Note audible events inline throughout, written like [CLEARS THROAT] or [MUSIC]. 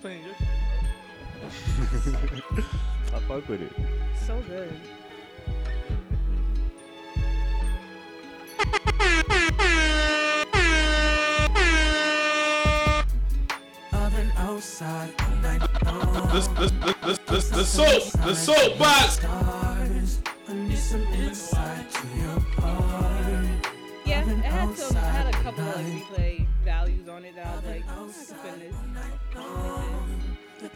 just playing your shit. [LAUGHS] I fuck with it. So good. Oven outside, all night long. This, this, this, this, this, the soap, the soap box. Stars, I need some insight to your heart. Yeah, Oven it had some. It had a outside couple of all it that I was like, oh, I can spin.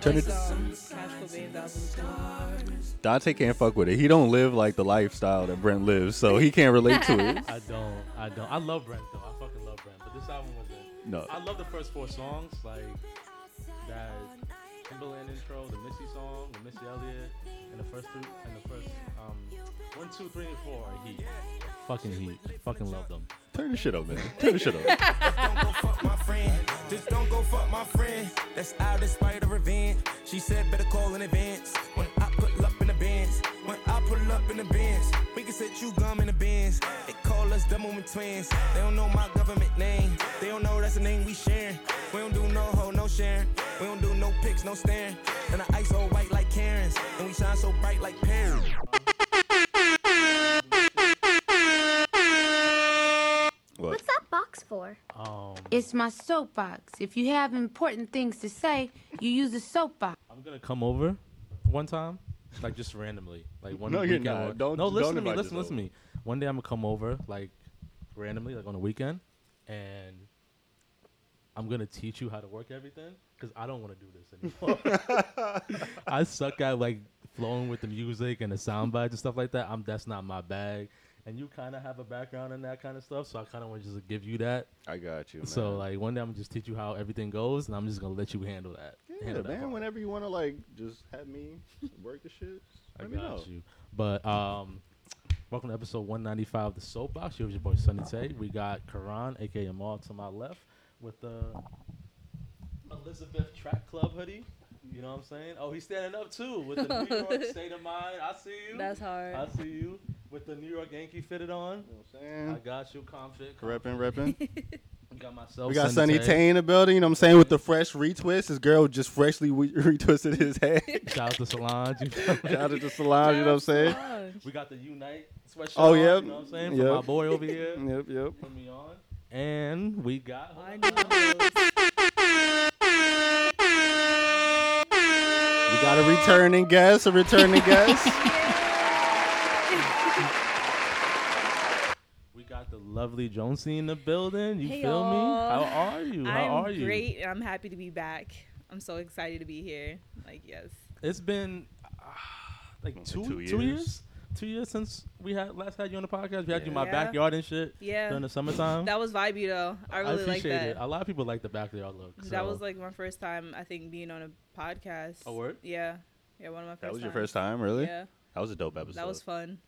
Turn it. um, Cash Cobain's album too. Dante can't fuck with it. He don't live like the lifestyle that Brent lives, so he can't relate to it. [LAUGHS] I don't. I don't. I love Brent though. I fucking love Brent. But this album wasn't. No. I love the first four songs, like that Timbaland intro, the Missy song, the Missy Elliott, and the first two, and the first um, one, two, three, and four are heat. Fucking heat. Fucking love them. Turn the shit up, man. Turn the shit up. [LAUGHS] Don't go fuck my friend. Just don't go fuck my friend. That's out in spite of revenge. She said better call in advance. When I pull up in the bins, when I pull up in the bins, we can set you gum in the bins. They call us double and twins. They don't know my government name. They don't know that's the name we sharing. We don't do no hoe, no sharing. We don't do no pics, no staring. And the ice all white like Karens. And we shine so bright like parents. Box for? Um, It's my soapbox. If you have important things to say, you use a soapbox. I'm gonna come over one time, like just randomly, like one No, you're weekend. not. one- Don't- no, listen don't to me. invite Listen, yourself. listen to me. One day I'm gonna come over, like randomly, like on a weekend, and I'm gonna teach you how to work everything because I don't want to do this anymore. [LAUGHS] [LAUGHS] I suck at like flowing with the music and the sound bites and stuff like that. I'm that's not my bag. And you kind of have a background in that kind of stuff, so I kind of want to just give you that. I got you. Man. So like one day I'm gonna just teach you how everything goes, and I'm just gonna let you handle that. yeah, handle man. part. Whenever you want to like just have me work the shit, [LAUGHS] I let me know. you. But um, welcome to episode 195 of the Soapbox. You're with your boy Sunny Tay. We got Karan, aka Amal, to my left with the Elizabeth Track Club hoodie. You know what I'm saying? Oh, he's standing up too with the New York [LAUGHS] State of Mind. I see you. That's hard. I see you with the New York Yankee fitted on. You know what I I'm saying? I got you, confident. Repping, confident. repping. [LAUGHS] We got myself. We got Sunny Tay in the building. You know what I'm saying? With the fresh retwist, his girl just freshly we- [LAUGHS] retwisted his head. Shout out to Solange. you [LAUGHS] feel me? Shout out to Solange. You know what I'm saying? We got the Unite sweatshirt. Oh, on, yep. You know what I'm saying? For Yep. my boy over here. Yep, yep. Put me on. And we got. I know. We got a returning guest. A returning guest. We got the lovely Jonesy in the building. You Hey, feel me? y'all. How are you? How I'm are you? great, I'm happy to be back. I'm so excited to be here. Like, yes. It's been uh, like two two, two two years? years. Two years since we had last had you on the podcast. We had you in my Yeah. backyard and shit Yeah. during the summertime. That was vibey though. I really like appreciate that. it. A lot of people like the backyard look. That was like my first time, I think, being on a podcast. A word? Yeah. Yeah, one of my first That was your first time, really? Yeah. That was a dope episode. That was fun.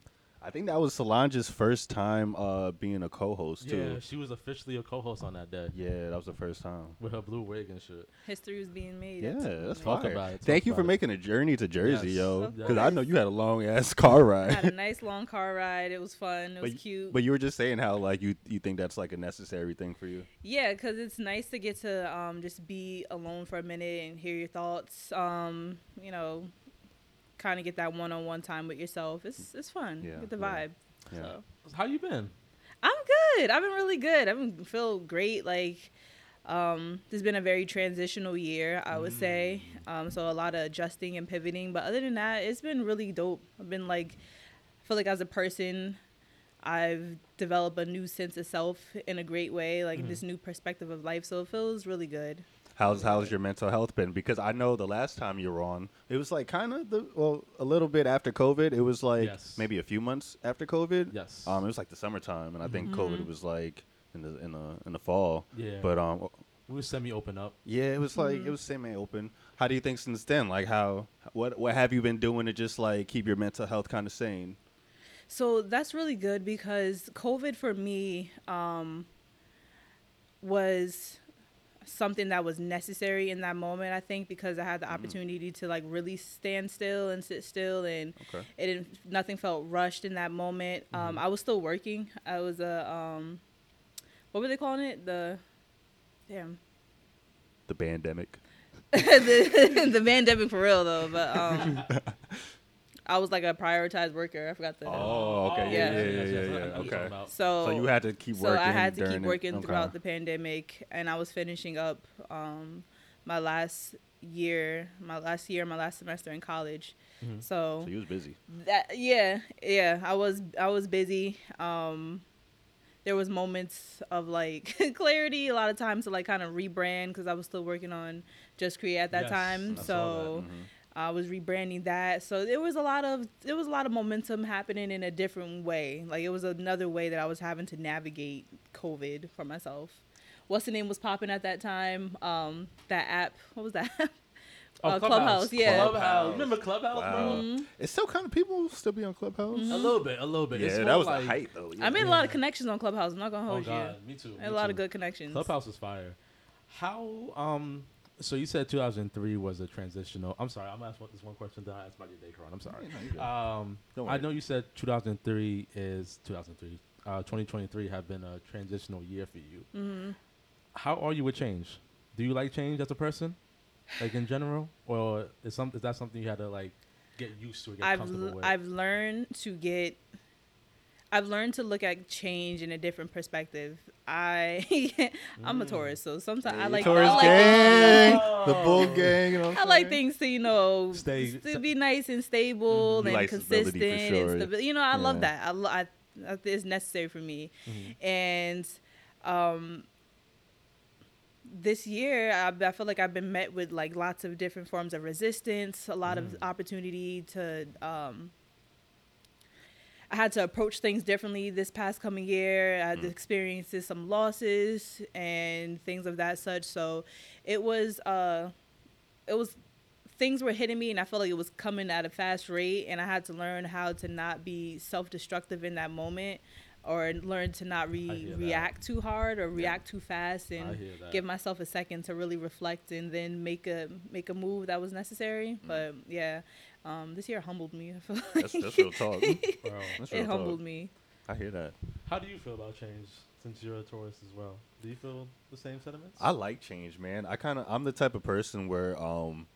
I think that was Solange's first time uh, being a co-host yeah. too. She was officially a co-host on that day Yeah, that was the first time. with her blue wig and shit. History was being made. Yeah, That's that's Talk about it, Thank talk you for it. making a journey to Jersey, Yes. yo. Of Because I know you had a long ass car I had a nice long car ride. It was fun. It But was y- cute. but you were just saying how like you you think that's like a necessary thing for you. Yeah, because it's nice to get to um, just be alone for a minute and hear your thoughts. Um, you know, kind of get that one-on-one time with yourself. It's it's fun. Yeah, get the yeah. vibe. Yeah. So How you been? I'm good. I've been really good. I've been feel great. Like um, this has been a very transitional year, I would say. Um, so a lot of adjusting and pivoting. But other than that, it's been really dope. I've been like, I feel like as a person, I've developed a new sense of self in a great way, like this new perspective of life. So it feels really good. How's how's your mental health been? Because I know the last time you were on, it was like kind of the well a little bit after COVID. It was like Yes. maybe a few months after COVID. Yes. Um, it was like the summertime, and I think Mm-hmm. COVID was like in the in the in the fall. Yeah. But um, We were semi open up. yeah, it was like Mm-hmm. it was semi open. How do you think since then? Like how what what have you been doing to just like keep your mental health kind of sane? So that's really good because COVID for me um, was something that was necessary in that moment. I think because I had the opportunity to like really stand still and sit still, and Okay. it didn't, nothing felt rushed in that moment. Um, I was still working. I was a um, what were they calling it? The damn The pandemic. [LAUGHS] the, [LAUGHS] the pandemic for real though, but um, [LAUGHS] I was like a prioritized worker. I forgot the. Oh, okay. Yeah, Yeah. yeah, yeah, yeah. Yeah, what you're talking Okay. So So you had to keep working. so. I had to during keep it? working Okay. throughout the pandemic, and I was finishing up um, my last year, my last year, my last semester in college. Mhm. So So you was busy. that yeah, yeah, I was I was busy. Um, there was moments of like [LAUGHS] clarity, a lot of times to like kind of rebrand because I was still working on Just Create at that Yes, time. I saw So. I was rebranding that. So there was a lot of there was a lot of momentum happening in a different way. Like it was another way that I was having to navigate COVID for myself. What's the name was popping at that time? Um, that app. What was that? [LAUGHS] Oh, Uh, Clubhouse, yeah. Clubhouse. Remember Clubhouse, Wow. bro? Mhm. It's still kind of people still be on Clubhouse. Mm-hmm. A little bit, a little bit. Yeah, that was like, the height though. I made a lot of connections on Clubhouse. I'm not gonna hold Oh hold god, you. me too. I me had a lot too. of good connections. Clubhouse was fire. How um so you said 2003 was a transitional. I'm sorry, I'm gonna ask this one question. Then I asked about your day, Karan. I'm sorry. Yeah, no, you good. Um, I know you said 2003 is 2003. Uh, 2023 have been a transitional year for you. hmm How are you with change? Do you like change as a person, like in general, or is some is that something you had to like get used to, or get I've comfortable l- with? I've learned to get. I've learned to look at change in a different perspective. I [LAUGHS] I'm a Mm. Taurus, so sometimes I like Taurus I like gang, the Oh. bull gang. You know I like things to you know Stay- to be nice and stable Mhm. And for consistent. sure. And stabi- you know, I love that. I, lo- I, I it's necessary for me. Mhm. And um, this year, I, I feel like I've been met with like lots of different forms of resistance, a lot of Mm. opportunity to. Um, I had to approach things differently this past coming year. I had Mm. experienced some losses and things of that such. So it was uh it was things were hitting me and I felt like it was coming at a fast rate and I had to learn how to not be self destructive in that moment or learn to not re- react too hard or react too fast and give myself a second to really reflect and then make a make a move that was necessary. Mm. But yeah, um, this year humbled me. I feel like that's real talk. Bro, That's [LAUGHS] it humbled talk. me. I hear that. how do you feel about change? Since you're a Taurus as well, do you feel the same sentiments? I like change, man. I kind of I'm the type of person where um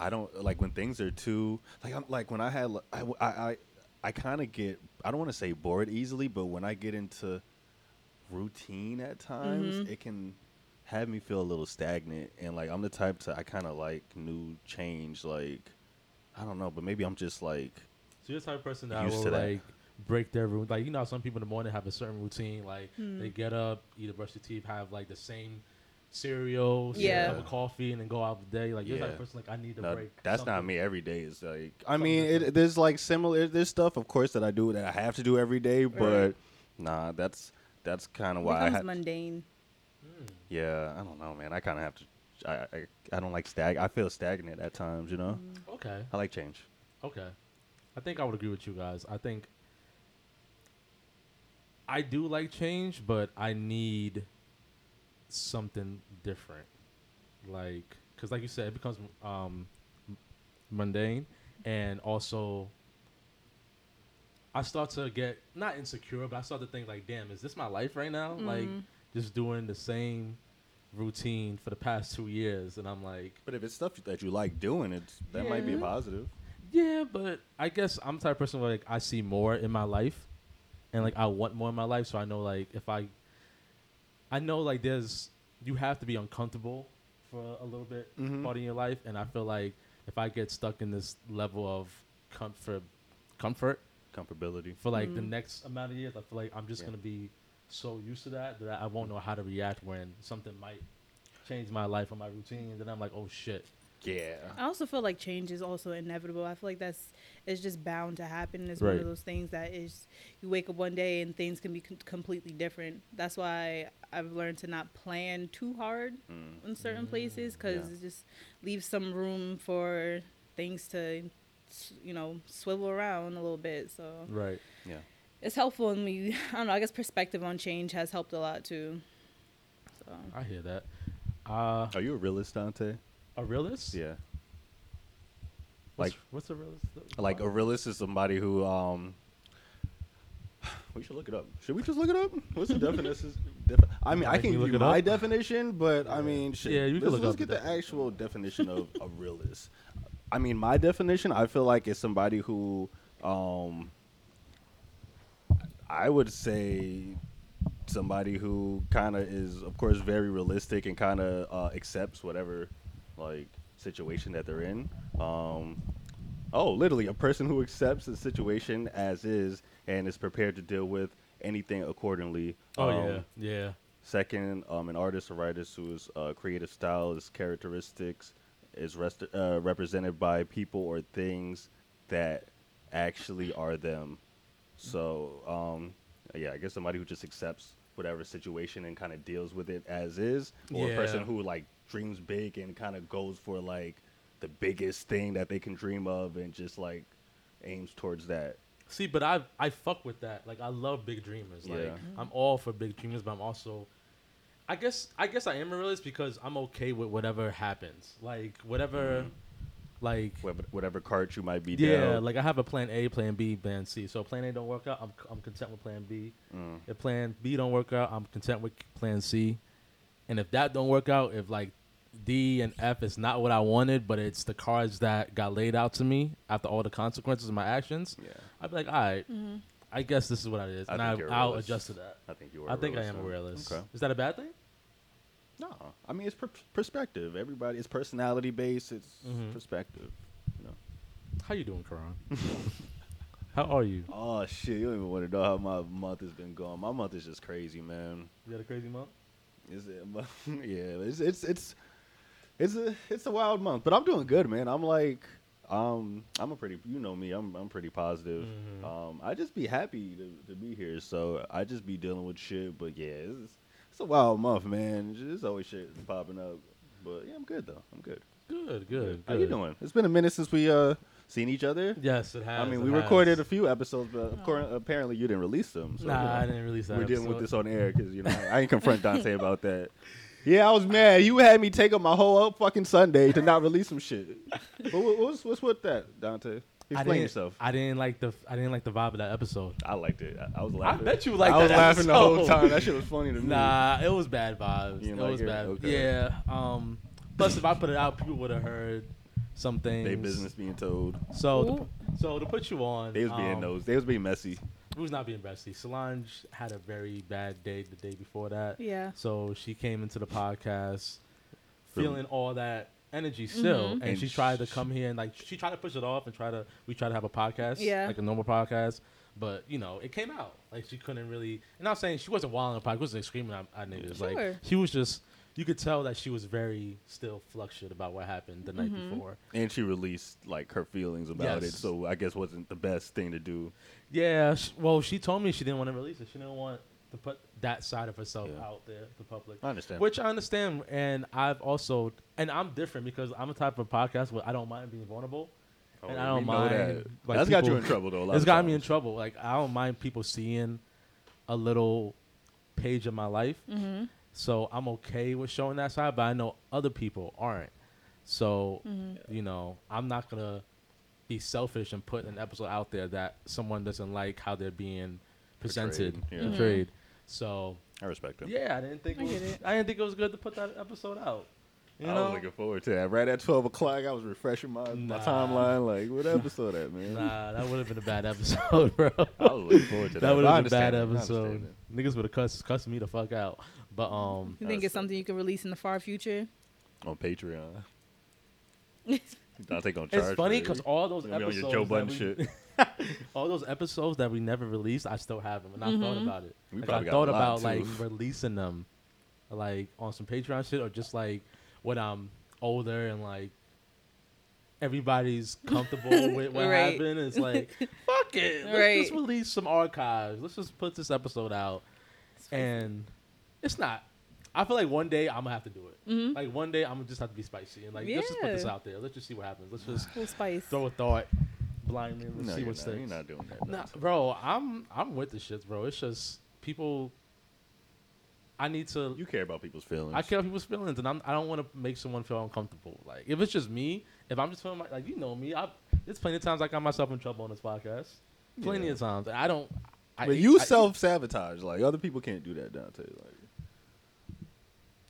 I don't like when things are too like I'm like when I had I w- I I, I kind of get I don't want to say bored easily, but when I get into routine at times, Mhm. it can have me feel a little stagnant and like I'm the type to I kind of like new change like I don't know, but maybe I'm just like So you're the type of person that Used will like break their routine. Like you know, some people in the morning have a certain routine. Like Hmm. they get up, eat a brush their teeth, have like the same cereal, sip Yeah. a cup of coffee, and then go out the day. Like you're the type of person like I need to No, break. that's not me every day. Is like I mean, it, there's like similar. There's stuff, of course, that I do that I have to do every day, but nah, that's that's kind of It why I becomes had. mundane. Mm. Yeah, I don't know, man. I kind of have to. I, I I don't like stag. I feel stagnant at times. You know, Okay. I like change. Okay. I think I would agree with you guys. I think I do like change, but I need something different. Like, because like you said, it becomes um, mundane, and also I start to get not insecure, but I start to think like, damn, is this my life right now? Like, Mhm. just doing the same routine for the past two years, and I'm like, But if it's stuff that you like doing, it's that might be a Yeah. positive. Yeah, but I guess I'm the type of person where like I see more in my life, and like I want more in my life. So I know like if I, I know like there's you have to be uncomfortable for a little bit Mhm. part of your life, and I feel like if I get stuck in this level of comfort, comfort Comfortability. for like the Mm. next amount of years, I feel like I'm just Yeah. gonna be so used to that that I won't know how to react when something might change my life or my routine, and then I'm like, oh shit. Yeah. I also feel like change is also inevitable. I feel like that's it's just bound to happen. It's one of those things that is you wake up one day and things can be com- completely different. That's why I've learned to not plan too hard Mm. in certain places because yeah. it just leaves some room for things to you know swivel around a little bit. So Right. Yeah. It's helpful in me. [LAUGHS] I don't know. I guess perspective on change has helped a lot too. So I hear that. Uh, Are you a realist, Dante? a realist? Yeah. Like- what's a realist? Like a realist is somebody who um. [SIGHS] We should look it up. Should we just look it up? What's the [LAUGHS] definition? Defi- I mean, Yeah, I like can give look you it my up? definition, but I mean, shit. Yeah, you can let's, look let's get the the definition. actual [LAUGHS] definition of a realist. I mean, my definition, I feel like is somebody who, um, I would say somebody who kind of is, of course, very realistic and kind of uh, accepts whatever like situation that they're in. Um, oh, literally, a person who accepts the situation as is and is prepared to deal with anything accordingly. Oh Um, yeah, yeah. Second, um, an artist or writer whose uh, creative style, his characteristics is rest- uh, represented by people or things that actually are them. So, um, yeah, I guess somebody who just accepts whatever situation and kind of deals with it as is, or a person who like dreams big and kind of goes for like the biggest thing that they can dream of and just like aims towards that. See, but I I fuck with that. Like I love big dreamers. Like Yeah. I'm all for big dreamers, but I'm also I guess I guess I am a realist because I'm okay with whatever happens. Like whatever like Whatever, whatever cart you might be yeah, dealt. like I have a plan A, plan B, plan C. So plan A don't work out, I'm I'm content with plan B. Mm. If plan B don't work out, I'm content with plan C. And if that don't work out, if like D and F is not what I wanted, but it's the cards that got laid out to me after all the consequences of my actions, Yeah. I'd be like, all right, I guess this is what it is, I and think I, you're a I'll adjust to that. I think you are. I think I am a realist. Okay. Is that a bad thing? No, I mean it's per- perspective. Everybody, it's personality based. It's Mhm. perspective. You know. How you doing, Karan? [LAUGHS] How are you? Oh shit! You don't even want to know how my month has been going. My month is just crazy, man. You had a crazy month. Is it? [LAUGHS] yeah, it's it's it's it's a it's a wild month, but I'm doing good, man. I'm like, um, I'm a pretty, you know me, I'm I'm pretty positive. Mhm. Um, I just be happy to, to be here. So I just be dealing with shit, but yeah, it's it's a wild month, man. There's always shit popping up, but yeah, I'm good though. I'm good. Good, good. How you doing? It's been a minute since we uh seen each other. Yes, it has. I mean, we has. recorded a few episodes, but of course, apparently you didn't release them. So, Nah, you know, I didn't release that. We're dealing with this on air because you know I ain't confront Dante about that. Yeah, I was mad. You had me take up my whole fucking Sunday to not release some shit. But what, what's what's with that, Dante? I Explain didn't, yourself. I didn't like the I didn't like the vibe of that episode. I liked it. I, I was laughing. I bet you liked I was that laughing the whole time. That shit was funny to me. Nah, it was bad vibes. You It like was it? bad. Okay. Yeah. Um. Plus, if I put it out, people would have heard some things. They business being told. So, to, so to put you on, They was being um, nosed. They was being messy. Who's not being messy. Solange had a very bad day the day before that. Yeah. So she came into the podcast Feeling- feeling all that energy mm-hmm. still, and, And she tried to come here and like she tried to push it off and try to we try to have a podcast, Yeah. like a normal podcast. But you know, it came out like she couldn't really. And I'm saying she wasn't wilding apart. She wasn't screaming at, at niggas. Like Sure. she was just. You could tell that she was very still fluctuated about what happened the night mm-hmm. before. And she released like her feelings about it. So I guess wasn't the best thing to do. Yeah. sh well, she told me she didn't want to release it. She didn't want to put that side of herself Yeah. out there to public. I understand. Which I understand, and I've also, and I'm different because I'm a type of podcast where I don't mind being vulnerable, Oh, and I don't know mind. that. like, That's got you in trouble though. A lot It's of got me in trouble. Like I don't mind people seeing a little page of my life, Mm-hmm. so I'm okay with showing that side. But I know other people aren't. So Mm-hmm. you know, I'm not gonna be selfish and put an episode out there that someone doesn't like how they're being presented, Portrayed, yeah. Portrayed. So I respect it. yeah, I didn't think I it was, it. I didn't think it was good to put that episode out. You I know? was looking forward to that. Right at twelve o'clock, I was refreshing my, my timeline. Like, what episode that man? Nah, that would have been a bad episode, bro. [LAUGHS] I was looking forward to that. that would have been a bad understand it. I episode. Niggas would have cussed, cussed me the fuck out. But um, You think it's something you can release in the far future? on Patreon. [LAUGHS] Dante gonna charge. it's funny because all those Gonna be on your Joe that Budden we- shit. [LAUGHS] [LAUGHS] all those episodes that we never released, I still have them, and I thought about it. We Like, I thought about too. like releasing them, like on some Patreon shit, or just like when I'm older and like everybody's comfortable [LAUGHS] with what Right. happened. It's like [LAUGHS] fuck it, let's Right. just release some archives. Let's just put this episode out, and it's not. I feel like one day I'm gonna have to do it. Mhm. Like one day I'm gonna just have to be spicy and like let's just put this out there. Let's just see what happens. Let's just spice. throw a thought blindly. and Let's No, see you're what sticks. you're not doing that. Nah, bro, I'm I'm with the shits, bro. It's just people. I need to. You care about people's feelings. I care about people's feelings, and I'm, I don't want to make someone feel uncomfortable. Like if it's just me, if I'm just feeling like, like you know me, I there's plenty of times I got myself in trouble on this podcast. Plenty Yeah. of times. I don't. I, But you self sabotage. Like other people can't do that, Dante. Like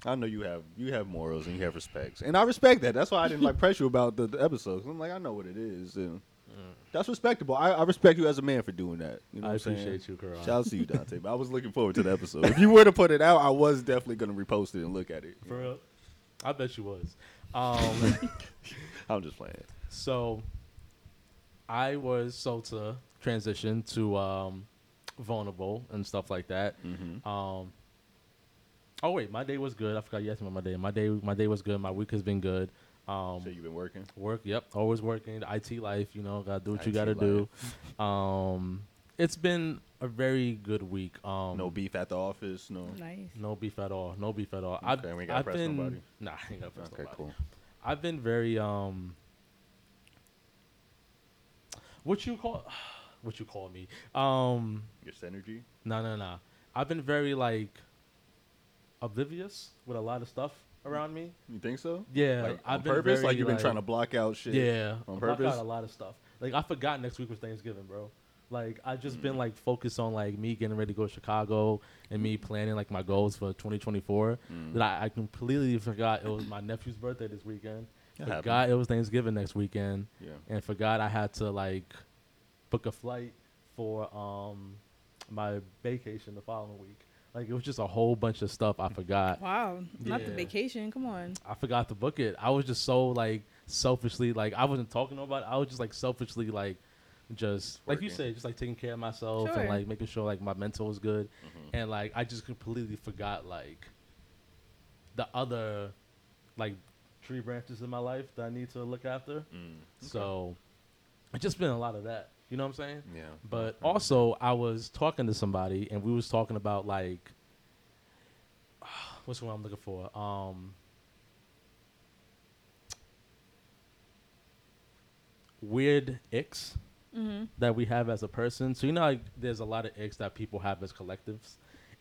I know you have you have morals and you have respects, and I respect that. That's why I didn't like press you about the, the episodes. I'm like, I know what it is, and that's respectable. I, I respect you as a man for doing that. You know I what I'm saying? appreciate you, Karan. Shout out to you, [LAUGHS] Dante. But I was looking forward to the episode. If you were to put it out, I was definitely gonna repost it and look at it. For real? I bet you was. Um, [LAUGHS] I'm just playing. so I was so to transition to um, vulnerable and stuff like that. Mm-hmm. Um, oh wait, my day was good. I forgot you asked me about my day. My day, my day was good. My week has been good. Um, So you've been working. work, yep, always working. The IT life, you know, gotta do what you gotta do. [LAUGHS] Um, it's been a very good week. Um, No beef at the office. No. Nice. no beef at all. No beef at all. I've, Okay, we ain't gotta I've press been, nobody. Nah, I ain't gotta press Okay, nobody. cool. I've been very um. What you call, [SIGHS] what you call me? Um, Your synergy. no, no, no. I've been very like oblivious with a lot of stuff around me. You think so? Yeah, Like, I've on been purpose. very, like you've been like- trying to block out shit. Yeah, On I block purpose. out a lot of stuff. Like I forgot next week was Thanksgiving, bro. Like I just Mm. been like focused on like me getting ready to go to Chicago and me planning like my goals for 2024. Mm. That I, I completely forgot it was my nephew's birthday this weekend. That forgot it was Thanksgiving next weekend, Yeah. and forgot I had to like book a flight for um my vacation the following week. Like it was just a whole bunch of stuff I forgot. Wow. Not the vacation. Come on. I forgot to book it. I was just so like selfishly like I wasn't talking about it. I was just like selfishly like just like you said, just like taking care of myself Sure. and like making sure like my mental was good. Mhm. And like I just completely forgot like the other like tree branches in my life that I need to look after. Mm. So it's just been a lot of that. You know what I'm saying? Yeah. But Mhm. also, I was talking to somebody, and we was talking about like, [SIGHS] what's the one I'm looking for? Um, weird icks Mm-hmm. that we have as a person. So you know, like, there's a lot of icks that people have as collectives,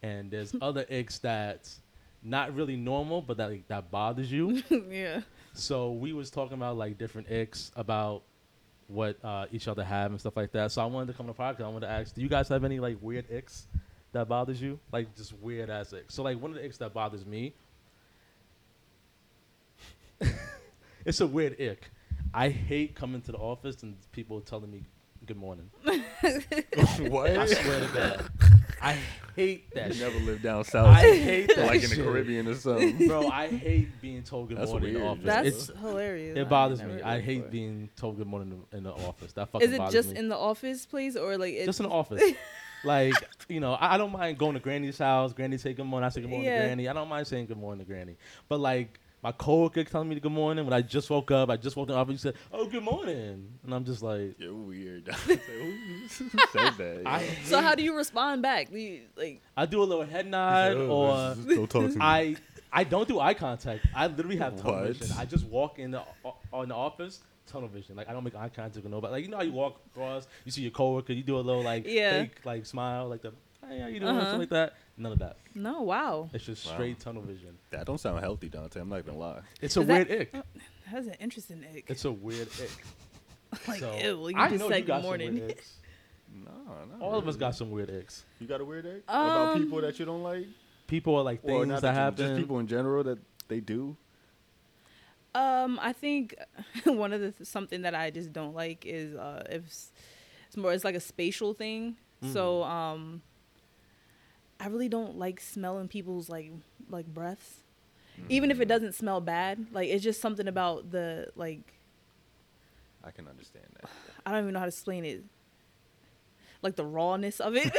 and there's [LAUGHS] other icks that's not really normal, but that like, that bothers you. [LAUGHS] yeah. So we was talking about like different icks about what uh, each other have and stuff like that. So I wanted to come to the podcast. I wanted to ask, do you guys have any like weird icks that bothers you? Like just weird ass icks. So like one of the icks that bothers me, [LAUGHS] it's a weird ick. I hate coming to the office and people telling me good morning. [LAUGHS] what? I swear to God, I hate that. You never lived down south. I hate that like in the. Caribbean or something. Bro, I hate being told good That's morning in the office. That's It's, hilarious. it bothers me. I hate before. being told good morning in the, office. That fucking Is it bothers just me. in the office, please, or like it, just in the office? [LAUGHS] like you know, I, I don't mind going to Granny's house. Granny say good morning. I say good morning Yeah. to Granny. I don't mind saying good morning to Granny. But like my coworker telling me good morning when I just woke up. I just woke up. He said, "Oh, good morning," and I'm just like, You're weird. Who said that? I. So how do you respond back? Do you like? I do a little head nod Yo, oh, or. don't talk to me. I I don't do eye contact. I literally have tunnel What? vision. I just walk in the o- in the office, tunnel vision. Like I don't make eye contact with nobody. Like you know how you walk across, you see your coworker, you do a little like Yeah. fake like smile, like the hey how you doing, Uh-huh. something like that. None of that. No, wow. It's just Wow. straight tunnel vision. that don't sound healthy, Dante. I'm not gonna lie. It's a Is that- weird ick. That's an interesting ick. It's a weird ick. [LAUGHS] like, So, ew, you I just said good got some morning. weird [LAUGHS] icks. No, no. All of us got some weird icks. You got a weird egg about Um, people that you don't like, People are like or things not that you- happen. Just people in general that they do. Um, I think [LAUGHS] one of the th- something that I just don't like is uh if s- it's more it's like a spatial thing. So Mm. um, I really don't like smelling people's like like breaths, even Mm. if it doesn't smell bad. Like it's just something about the like I can understand that. [SIGHS] I don't even know how to explain it. Like the rawness of it. [LAUGHS]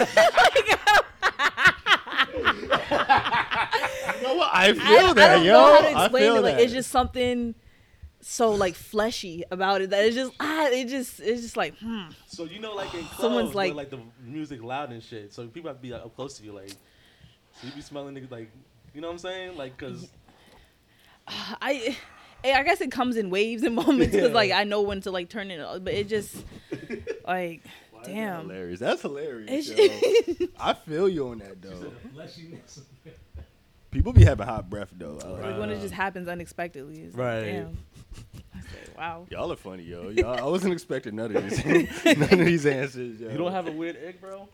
You know what? I feel I, don't- that, I don't yo. know how to I explain feel it. Like that. it's just something so like fleshy about it that it's just ah, it just it's just like hmm. So you know, like in [SIGHS] clubs, Someone's like- like the music loud and shit. So people have to be like, up close to you, like, so you be smelling niggas like, you know what I'm saying? Like, cause [SIGHS] I eh, I guess it comes in waves and [LAUGHS] moments because Yeah. like I know when to like turn it off, but it just [LAUGHS] like damn. hilarious. That's hilarious. Yo. [LAUGHS] I feel you on that though. People be having hot breath though. Like Like when it just happens unexpectedly. It's like, right. damn. I said, wow. Y'all are funny, yo. Y'all, I wasn't expecting none of these, [LAUGHS] none of these answers. Yo. You don't have a weird egg, bro?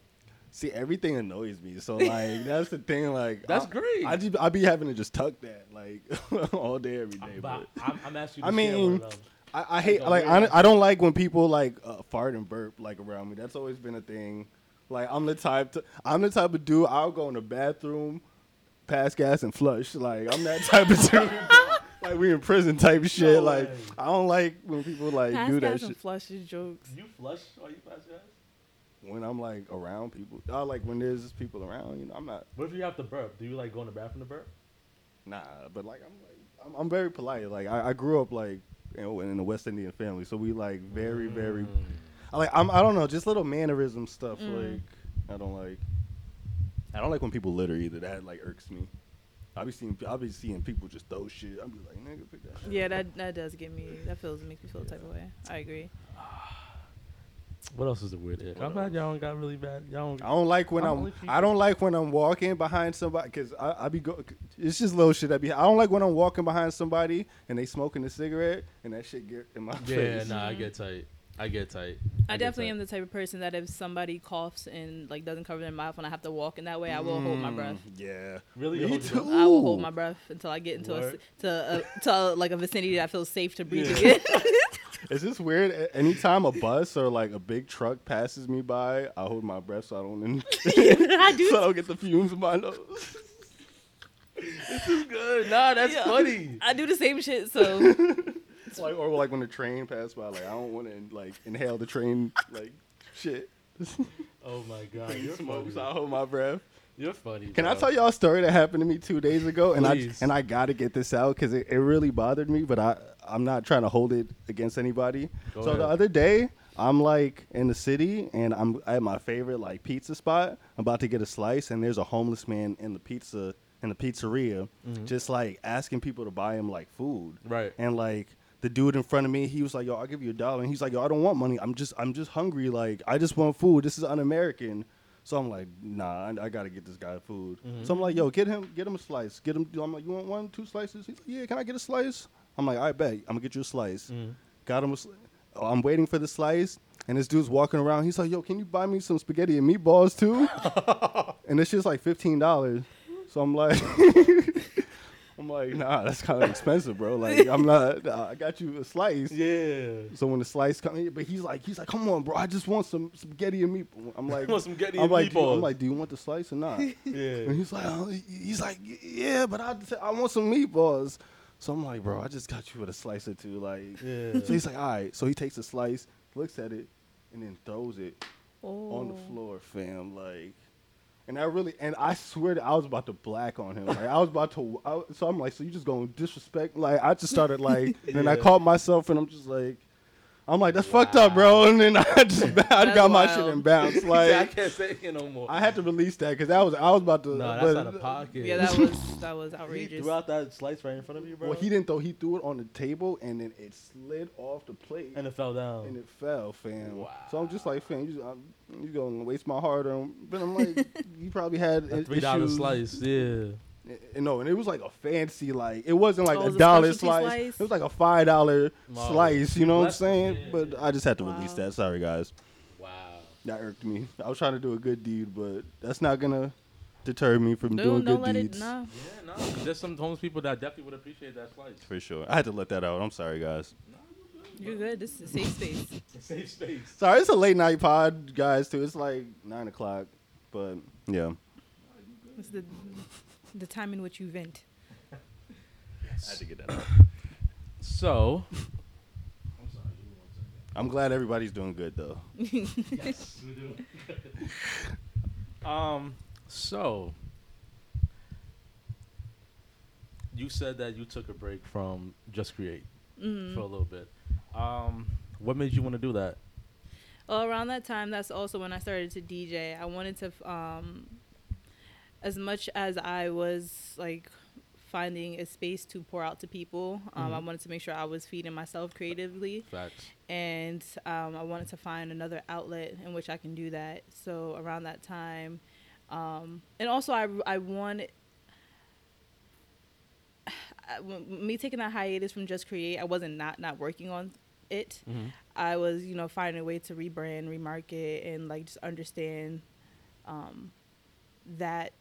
See, everything annoys me. So like that's the thing. Like That's I, great. I just I be having to just tuck that like [LAUGHS] all day every day. But But I'm, I'm asking you. I To one mean. I, I hate Like like I, I don't like when people like uh, fart and burp like around me. That's always been a thing. Like I'm the type to I'm the type of dude I'll go in the bathroom, pass gas and flush. Like I'm that type of dude. [LAUGHS] like we in prison type shit. No like way. I don't like when people like Pass do that gas and shit flushes jokes. you flush Are you pass gas? when I'm like around people. I like when there's just people around. You know I'm not What if you have to burp? Do you like go in the bathroom to burp? nah. But like I'm like I'm, I'm very polite. Like I, I grew up like you know in a West Indian family, so we like very very Mm. I like I'm I don't know, just little mannerism stuff like I don't like I don't like when people litter either. That like irks me. I'll be seeing I'll be seeing people just throw shit. I'll be like, nigga, pick that shit. Yeah, that that does get me. That feels makes me feel a type of way. I agree. [SIGHS] What else is the weird? ick? I'm glad y'all don't got really bad. Y'all don't. I don't like when I'm I'm. I don't like when I'm walking behind somebody because I, I be go. It's just little shit I be. I don't like when I'm walking behind somebody and they smoking a cigarette and that shit get in my Yeah, face. Yeah, nah, I get tight. I get tight. I definitely am the type of person that if somebody coughs and like doesn't cover their mouth and I have to walk in that way, I will hold my breath. Mm, Yeah. Really? Me You too. I will hold my breath until I get into a, to a, to a, like a vicinity that feels safe to breathe Yeah. again. [LAUGHS] Is this weird? Anytime a bus or like a big truck passes me by, I hold my breath so I don't. [LAUGHS] I do. [LAUGHS] so I don't get the fumes in my nose. This is good. Nah, that's Yeah. funny. I do the same shit. So It's [LAUGHS] like or like when the train passed by, like I don't want to like inhale the train like shit. [LAUGHS] Oh my god, you're Smoke, so I hold my breath. You're funny. Can I tell y'all a story that happened to me two days ago? And I and I gotta get this out because it, it really bothered me. But I I'm not trying to hold it against anybody. Go so the other day I'm like in the city and I'm at my favorite like pizza spot. I'm about to get a slice and there's a homeless man in the pizza in the pizzeria, just like asking people to buy him like food. Mm-hmm. Right. And like the dude in front of me, he was like, "Yo, I'll give you a dollar." And he's like, "Yo, I don't want money. I'm just, I'm just hungry. Like, I just want food. This is un-American." So I'm like, "Nah, I, I gotta get this guy food." Mm-hmm. So I'm like, "Yo, get him, get him a slice. Get him." I'm like, "You want one, two slices?" He's like, "Yeah, can I get a slice?" I'm like, "I bet. I'm gonna get you a slice." Mm-hmm. Got him a. Sli- I'm waiting for the slice, and this dude's walking around. He's like, "Yo, can you buy me some spaghetti and meatballs too?" [LAUGHS] and it's just like fifteen dollars. So I'm like. [LAUGHS] I'm like, nah, that's kind of expensive, bro. Like, I'm not. Nah, I got you a slice. Yeah. So when the slice comes, but he's like, he's like, come on, bro. I just want some spaghetti and meat. I'm like, [LAUGHS] want some spaghetti I'm and like, do you- meatballs. I'm like, do you want the slice or not? [LAUGHS] yeah. and Yeah. he's like, oh, he's like, yeah, but I, I want some meatballs. So I'm like, bro, I just got you with a slice or two. Like, Yeah. so he's like, all right. So he takes a slice, looks at it, and then throws it on the Oh. floor, fam. Like, and I really, and I swear that I was about to black on him. Like, I was about to. I, so I'm like, so you just gonna disrespect? Like, I just started like, and [LAUGHS] then I caught myself, and I'm just like, I'm like, that's fucked up, bro. [LAUGHS] And then I just, [LAUGHS] I That's got my shit wild. and bounced. See, I can't say it no more. I had to release that because that was, I was about to. no, that's but- out of pocket. Yeah, that [LAUGHS] was that was He outrageous. threw out that slice right in front of you, bro. Well, he didn't throw. He threw it on the table, and then it slid off the plate. and it fell down. and it fell, fam. Wow. So I'm just like, fam, you, I'm, you gonna waste my hard on? But I'm like, you probably had a three dollar slice. Yeah. No, and it was like a fancy, like it wasn't like Oh, it a was a dollar slice. slice? It was like a five dollar Wow. slice. You know what I'm saying? yeah, but I just had to Wow. release that. Sorry, guys. Wow. That irked me. I was trying to do a good deed, but that's not gonna deter me from no, doing don't good let deeds. it. Nah. Yeah, no. There's some homeless people that definitely would appreciate that slice. For sure. I had to let that out. I'm sorry, guys. You're good. This is a safe space. [LAUGHS] Safe space. Sorry, it's a late night pod, guys. Too. It's like nine o'clock, but yeah. It's the the time in which you vent. I had to get that out. So. I'm glad everybody's doing good though. [LAUGHS] yes, we do. um. So. You said that you took a break from Just Create Mm-hmm. for a little bit. Um, what made you want to do that? Well, around that time, that's also when I started to DJ. I wanted to, um, as much as I was like finding a space to pour out to people, um, I Mhm. wanted to make sure I was feeding myself creatively, Facts. and um, I wanted to find another outlet in which I can do that. So around that time, um, and also I I wanted. [SIGHS] I- Me taking that hiatus from Just Create, I wasn't not not working on it. Mm-hmm. I was, you know, finding a way to rebrand, remarket, and like just understand um, that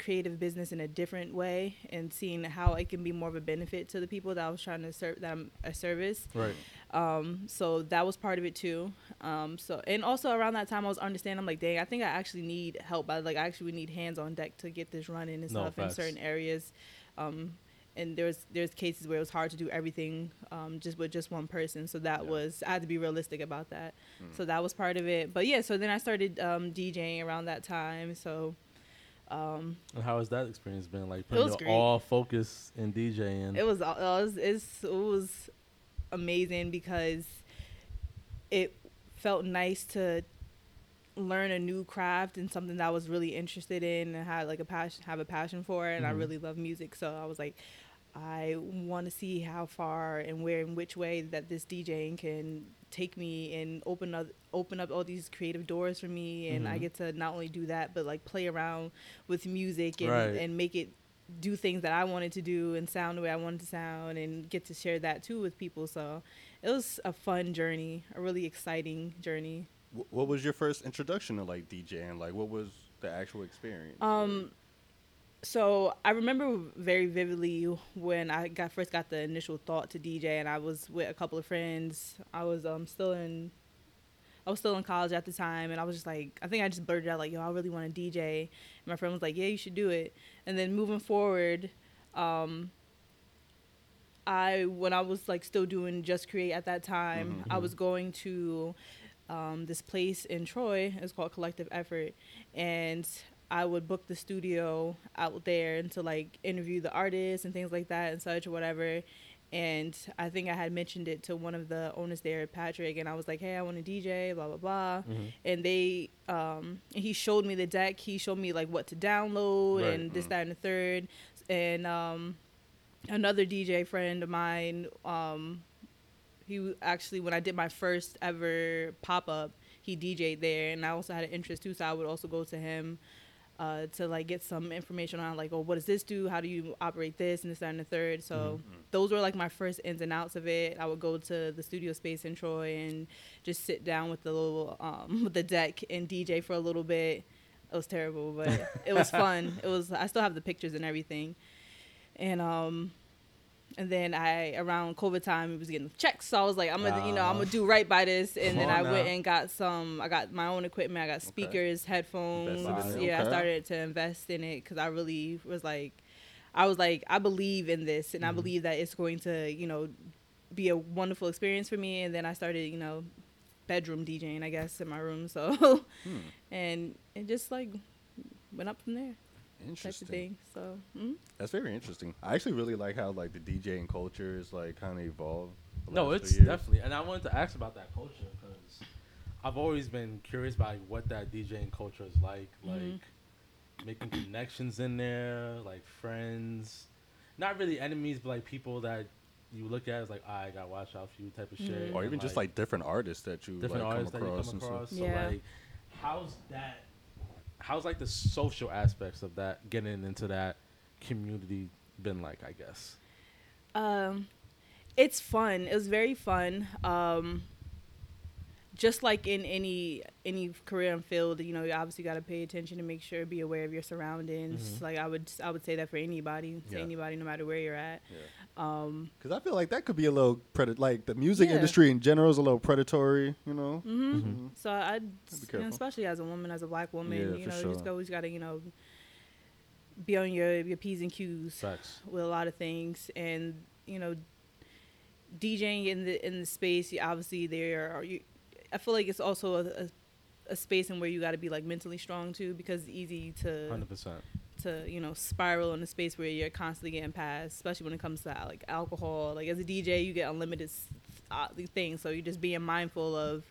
creative business in a different way and seeing how it can be more of a benefit to the people that I was trying to serve that I'm a service. Right. Um, so that was part of it too. Um, so and also around that time I was understanding I'm like, dang, I think I actually need help. I like I actually would need hands on deck to get this running and No, stuff in certain areas. Um, and there's there's cases where it was hard to do everything um, just with just one person. So that Yeah. was I had to be realistic about that. Mm. So that was part of it. But yeah, so then I started um, DJing around that time. So um, And how has that experience been? Like putting your great. all focus in DJing. It was, uh, it was it was amazing because it felt nice to learn a new craft and something that I was really interested in and had like a passion have a passion for and I Mhm. really love music so I was like I want to see how far and where and which way that this DJing can take me and open up open up all these creative doors for me and I Mhm. get to not only do that but like play around with music and, Right. and make it do things that I wanted to do and sound the way I wanted to sound and get to share that too with people. So it was a fun journey, a really exciting journey. Wh- What was your first introduction to like DJing? Like, what was the actual experience? Um, so I remember very vividly when I got first got the initial thought to DJ, and I was with a couple of friends. I was um still in, I was still in college at the time, and I was just like, I think I just blurted out like, "Yo, I really want to DJ." And my friend was like, "Yeah, you should do it." And then moving forward, um, I when I was like still doing Just Create at that time, I was going to um, this place in Troy. It's called Collective Effort, and I would book the studio out there and to like interview the artists and things like that and such or whatever. And I think I had mentioned it to one of the owners there, Patrick, and I was like, "Hey, I want to DJ, blah blah blah." And they, um, he showed me the deck. He showed me like what to download Right. and this, that, and the third. And um, another DJ friend of mine, um, he actually when I did my first ever pop up, he DJ'd there, and I also had an interest too, so I would also go to him uh, to like get some information on like, oh, what does this do? How do you operate this and this, that, and the third? So those were like my first ins and outs of it. I would go to the studio space in Troy and just sit down with the little um, [LAUGHS] with the deck and DJ for a little bit. It was terrible, but [LAUGHS] it was fun. It was. I still have the pictures and everything, and um, and then I around COVID time, it was getting checks. So I was like, I'm gonna, you know, I'm gonna uh-huh. do right by this. And Come then I went and got some. I got my own equipment. I got speakers, headphones. In it, Yeah, I started to invest in it because I really was like, I was like, I believe in this, and I mm-hmm. believe that it's going to, you know, be a wonderful experience for me. And then I started, you know, bedroom DJing, I guess, in my room. [LAUGHS] So, hmm. and it just like went up from there, type of Interesting. thing. So, mm That's very interesting. I actually really like how like the DJing culture is like kind of evolved. No, it's definitely. And I wanted to ask about that culture because I've always been curious about like, what that DJing culture is like. Mhm. Like making connections in there, like friends, not really enemies, but like people that you look at as like, I gotta watch out for you type of shit. Mhm. or and, even just like different artists that you different like, artists come that you across come and stuff. across. So Yeah. like, how's that? How's like the social aspects of that getting into that community been like? I guess. Um, it's fun. It was very fun. Um, just like in any any career and field, you know, you obviously got to pay attention to make sure, be aware of your surroundings. Mhm. Like I would, I would say that for anybody, to Yeah. anybody, no matter where you're at. Yeah. Um, Because I feel like that could be a little predat like the music Yeah. industry in general is a little predatory, you know. hmm Mhm. So I, you know, especially as a woman, as a black woman, Yeah, you for know, you just always got to, you know, be on your your p's and q's. Facts. with a lot of things and you know DJing in the in the space you- obviously there are you I feel like it's also a, a, a space in where you got to be like mentally strong too because it's easy to Hundred percent. to you know spiral in a space where you're constantly getting passed especially when it comes to like alcohol like as a DJ you get unlimited uh, things so you're just being mindful of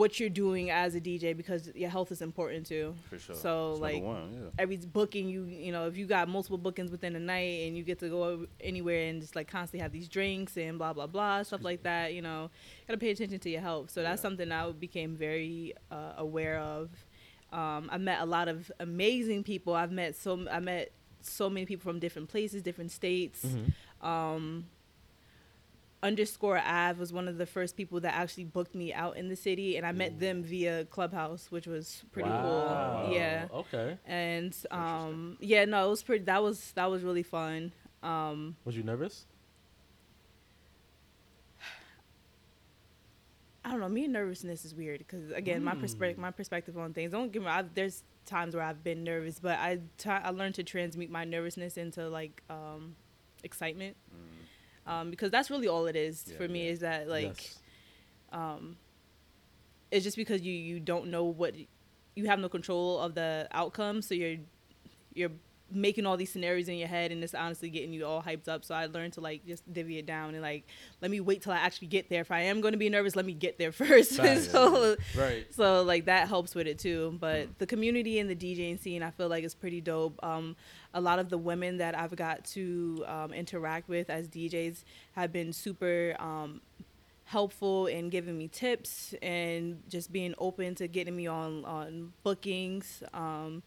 what you're doing as a DJ because your health is important too For sure. So, It's like, one, yeah. every booking you you know if you got multiple bookings within a night and you get to go anywhere and just like constantly have these drinks and blah blah blah stuff like that you know gotta pay attention to your health so that's Yeah. something i became very uh, aware of um, i met a lot of amazing people i've met so i met so many people from different places different states Mhm. um, underscore Av was one of the first people that actually booked me out in the city, and I met them via Clubhouse, which was pretty Wow. cool. Yeah, Okay. and um, yeah, no, it was pretty. That was that was really fun. Um, Was you nervous? I don't know. Me and nervousness is weird because again, my perspective, my perspective on things. Don't get me. I've, there's times where I've been nervous, but I try, I learned to transmute my nervousness into like um, excitement, um, because that's really all it is Yeah, for me. yeah. Is that like Yes. um, it's just because you you don't know what you have no control of the outcome, so you're you're making all these scenarios in your head and it's honestly getting you all hyped up. So i learned to like just divvy it down and like let me wait till i actually get there. If i am going to be nervous let me get there [LAUGHS] first. Facts. [LAUGHS] so Right. so like that helps with it too. But the community and the djing scene i feel like is pretty dope. Um a lot of the women that i've got to um, interact with as djs have been super um helpful in giving me tips and just being open to getting me on on bookings. Um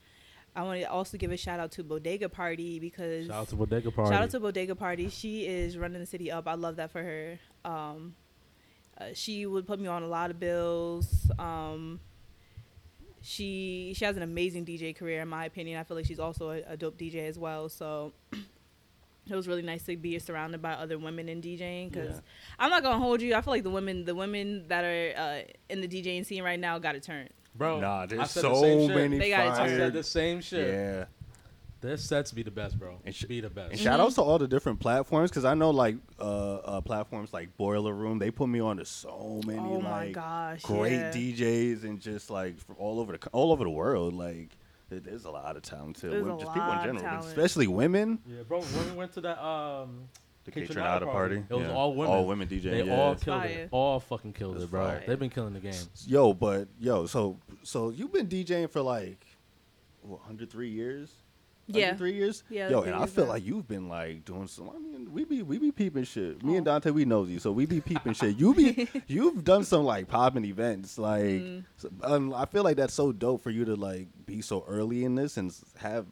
I want to also give a shout out to Bodega Party because Shout out to Bodega Party. Shout out to Bodega Party. She is running the city up. I love that for her. Um, uh, she would put me on a lot of bills. Um, she she has an amazing DJ career, in my opinion. I feel like she's also a, a dope DJ as well. So [CLEARS THROAT] it was really nice to be surrounded by other women in DJing. Because Yeah. I'm not gonna hold you. I feel like the women the women that are uh, in the DJing scene right now got a turn. Bro, Nah, I there's said the so same shit. many They got it I turned. said the same shit. Yeah. Their sets be the best, bro. And sh- be the best. And shout outs to all the different platforms because I know like uh, uh, platforms like Boiler Room, they put me on to so many oh my like gosh, great yeah. DJs and just like from all over the co- all over the world. Like there- there's a lot of talent to There's women, a just people in lot of general, but talent. especially women. Yeah, bro. When we went to that um The Kate Kate Renata Renata party, it was yeah. all women. all women DJing. They yeah. all killed Fire. it. All fucking killed That's it, bro. fire. They've been killing the game. Yo, but yo, so so you've been DJing for like what, 103 years? Yeah. 103 years? Yeah, Yo, and I feel now. like you've been like doing some. I mean, we be we be peeping shit. Me and Dante, we knows you, so we be peeping shit. You be [LAUGHS] you've done some like popping events. Like, Mm. so- um, I feel like that's so dope for you to like be so early in this and have.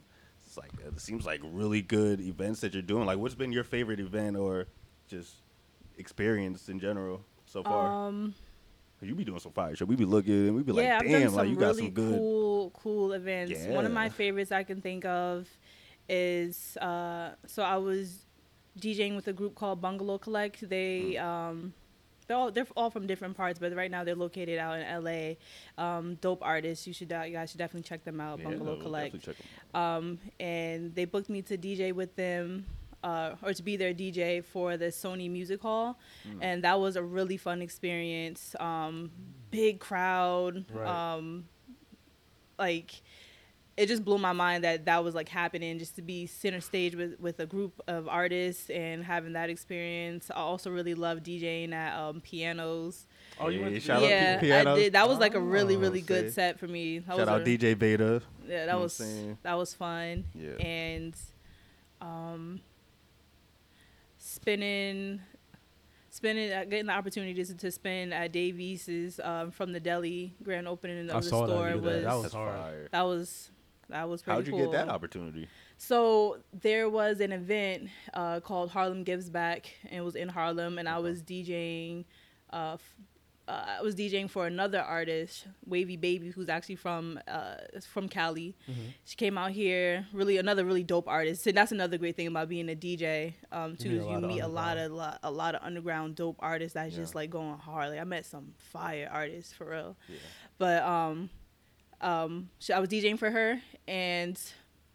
It's like it seems like really good events that you're doing. Like, what's been your favorite event or just experience in general so far? Um, you be doing some fire shit. We be looking and we be like, yeah, damn, like you got really some good. cool, cool events. One of my favorites I can think of is uh, so I was DJing with a group called Bungalow Collect. They Mm. um, they're all they're all from different parts, but right now they're located out in LA. Um, dope artists. You should you guys should definitely check them out. Yeah, Bungalow no, Collect. definitely check 'em. Um, and they booked me to DJ with them. Uh, or to be their DJ for the Sony Music Hall, Mm. and that was a really fun experience. Um, big crowd, Right. um, like it just blew my mind that that was like happening just to be center stage with with a group of artists and having that experience i also really love djing at um, pianos Oh, you Yeah, went to yeah P- i Pianos. did that was like a really Oh, really say. good set for me that Shout was out a- DJ Beta. yeah know that what was that was fun Yeah. and um spinning spinning uh, getting the opportunity to, to spin at Dave East's um, from the deli grand opening I of the saw store that. was That was hard. that was that was pretty How'd you cool. get that opportunity? So there was an event uh, called Harlem Gives Back, and it was in Harlem, and I was DJing. Uh, f- uh, I was DJing for another artist, Wavy Baby, who's actually from uh, from Cali. Mm-hmm. She came out here, really another really dope artist. And that's another great thing about being a DJ. Um, too meet is you meet a lot of lot, a lot of underground dope artists that's just like going hard. Like I met some fire artists for real. Yeah. But um, um, so I was DJing for her, and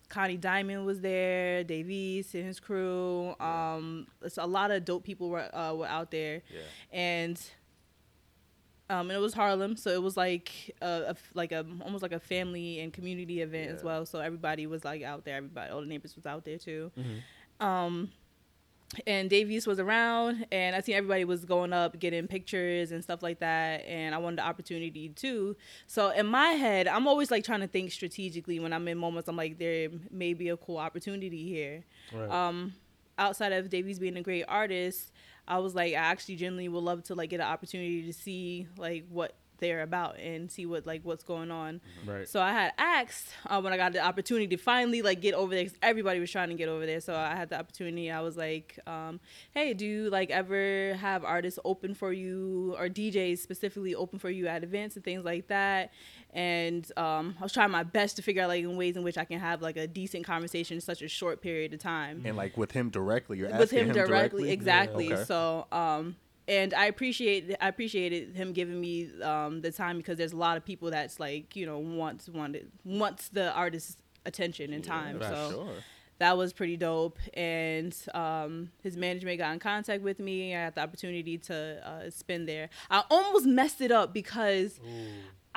Connie Diamond was there, Dave East and his crew. Um, it's a lot of dope people were uh, were out there, Yeah. and um, and it was Harlem, so it was like a, a like a almost like a family and community event as well. So everybody was like out there. Everybody, all the neighbors was out there too. Mhm. Um, and Dave East was around, and I seen everybody was going up, getting pictures and stuff like that. And I wanted the opportunity too. So in my head, I'm always like trying to think strategically when I'm in moments. I'm like, there may be a cool opportunity here. Right. Um, outside of Dave East being a great artist, I was like, I actually genuinely would love to like get an opportunity to see like what they're about and see what like what's going on. Right. So I had asked uh, when I got the opportunity to finally like get over there. 'cause everybody was trying to get over there, so I had the opportunity. I was like, um, "Hey, do you like ever have artists open for you or DJs specifically open for you at events and things like that?" And um, I was trying my best to figure out like in ways in which I can have like a decent conversation in such a short period of time And like with him directly, you're with asking him directly, exactly. Okay. So, um, and I appreciate I appreciated him giving me um the time because there's a lot of people that's like you know wants wanted wants the artist's attention and time. Yeah, so sure. that was pretty dope. And um, his management got in contact with me. I had the opportunity to uh, spin there. I almost messed it up because.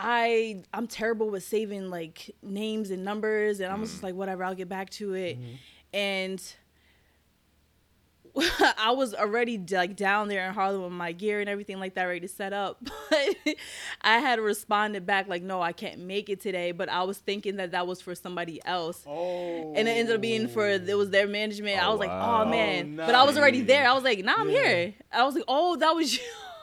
I I'm terrible with saving like names and numbers, and I was just like, whatever, I'll get back to it. And [LAUGHS] I was already like down there in Harlem with my gear and everything like that ready to set up. [LAUGHS] But I had responded back like, no, I can't make it today. But I was thinking that that was for somebody else. Oh. And it ended up being for it was their management. I Oh, was like, oh man. Oh, But I was already there. I was like, nah, I'm Yeah. here. I was like, oh, that was [LAUGHS] you.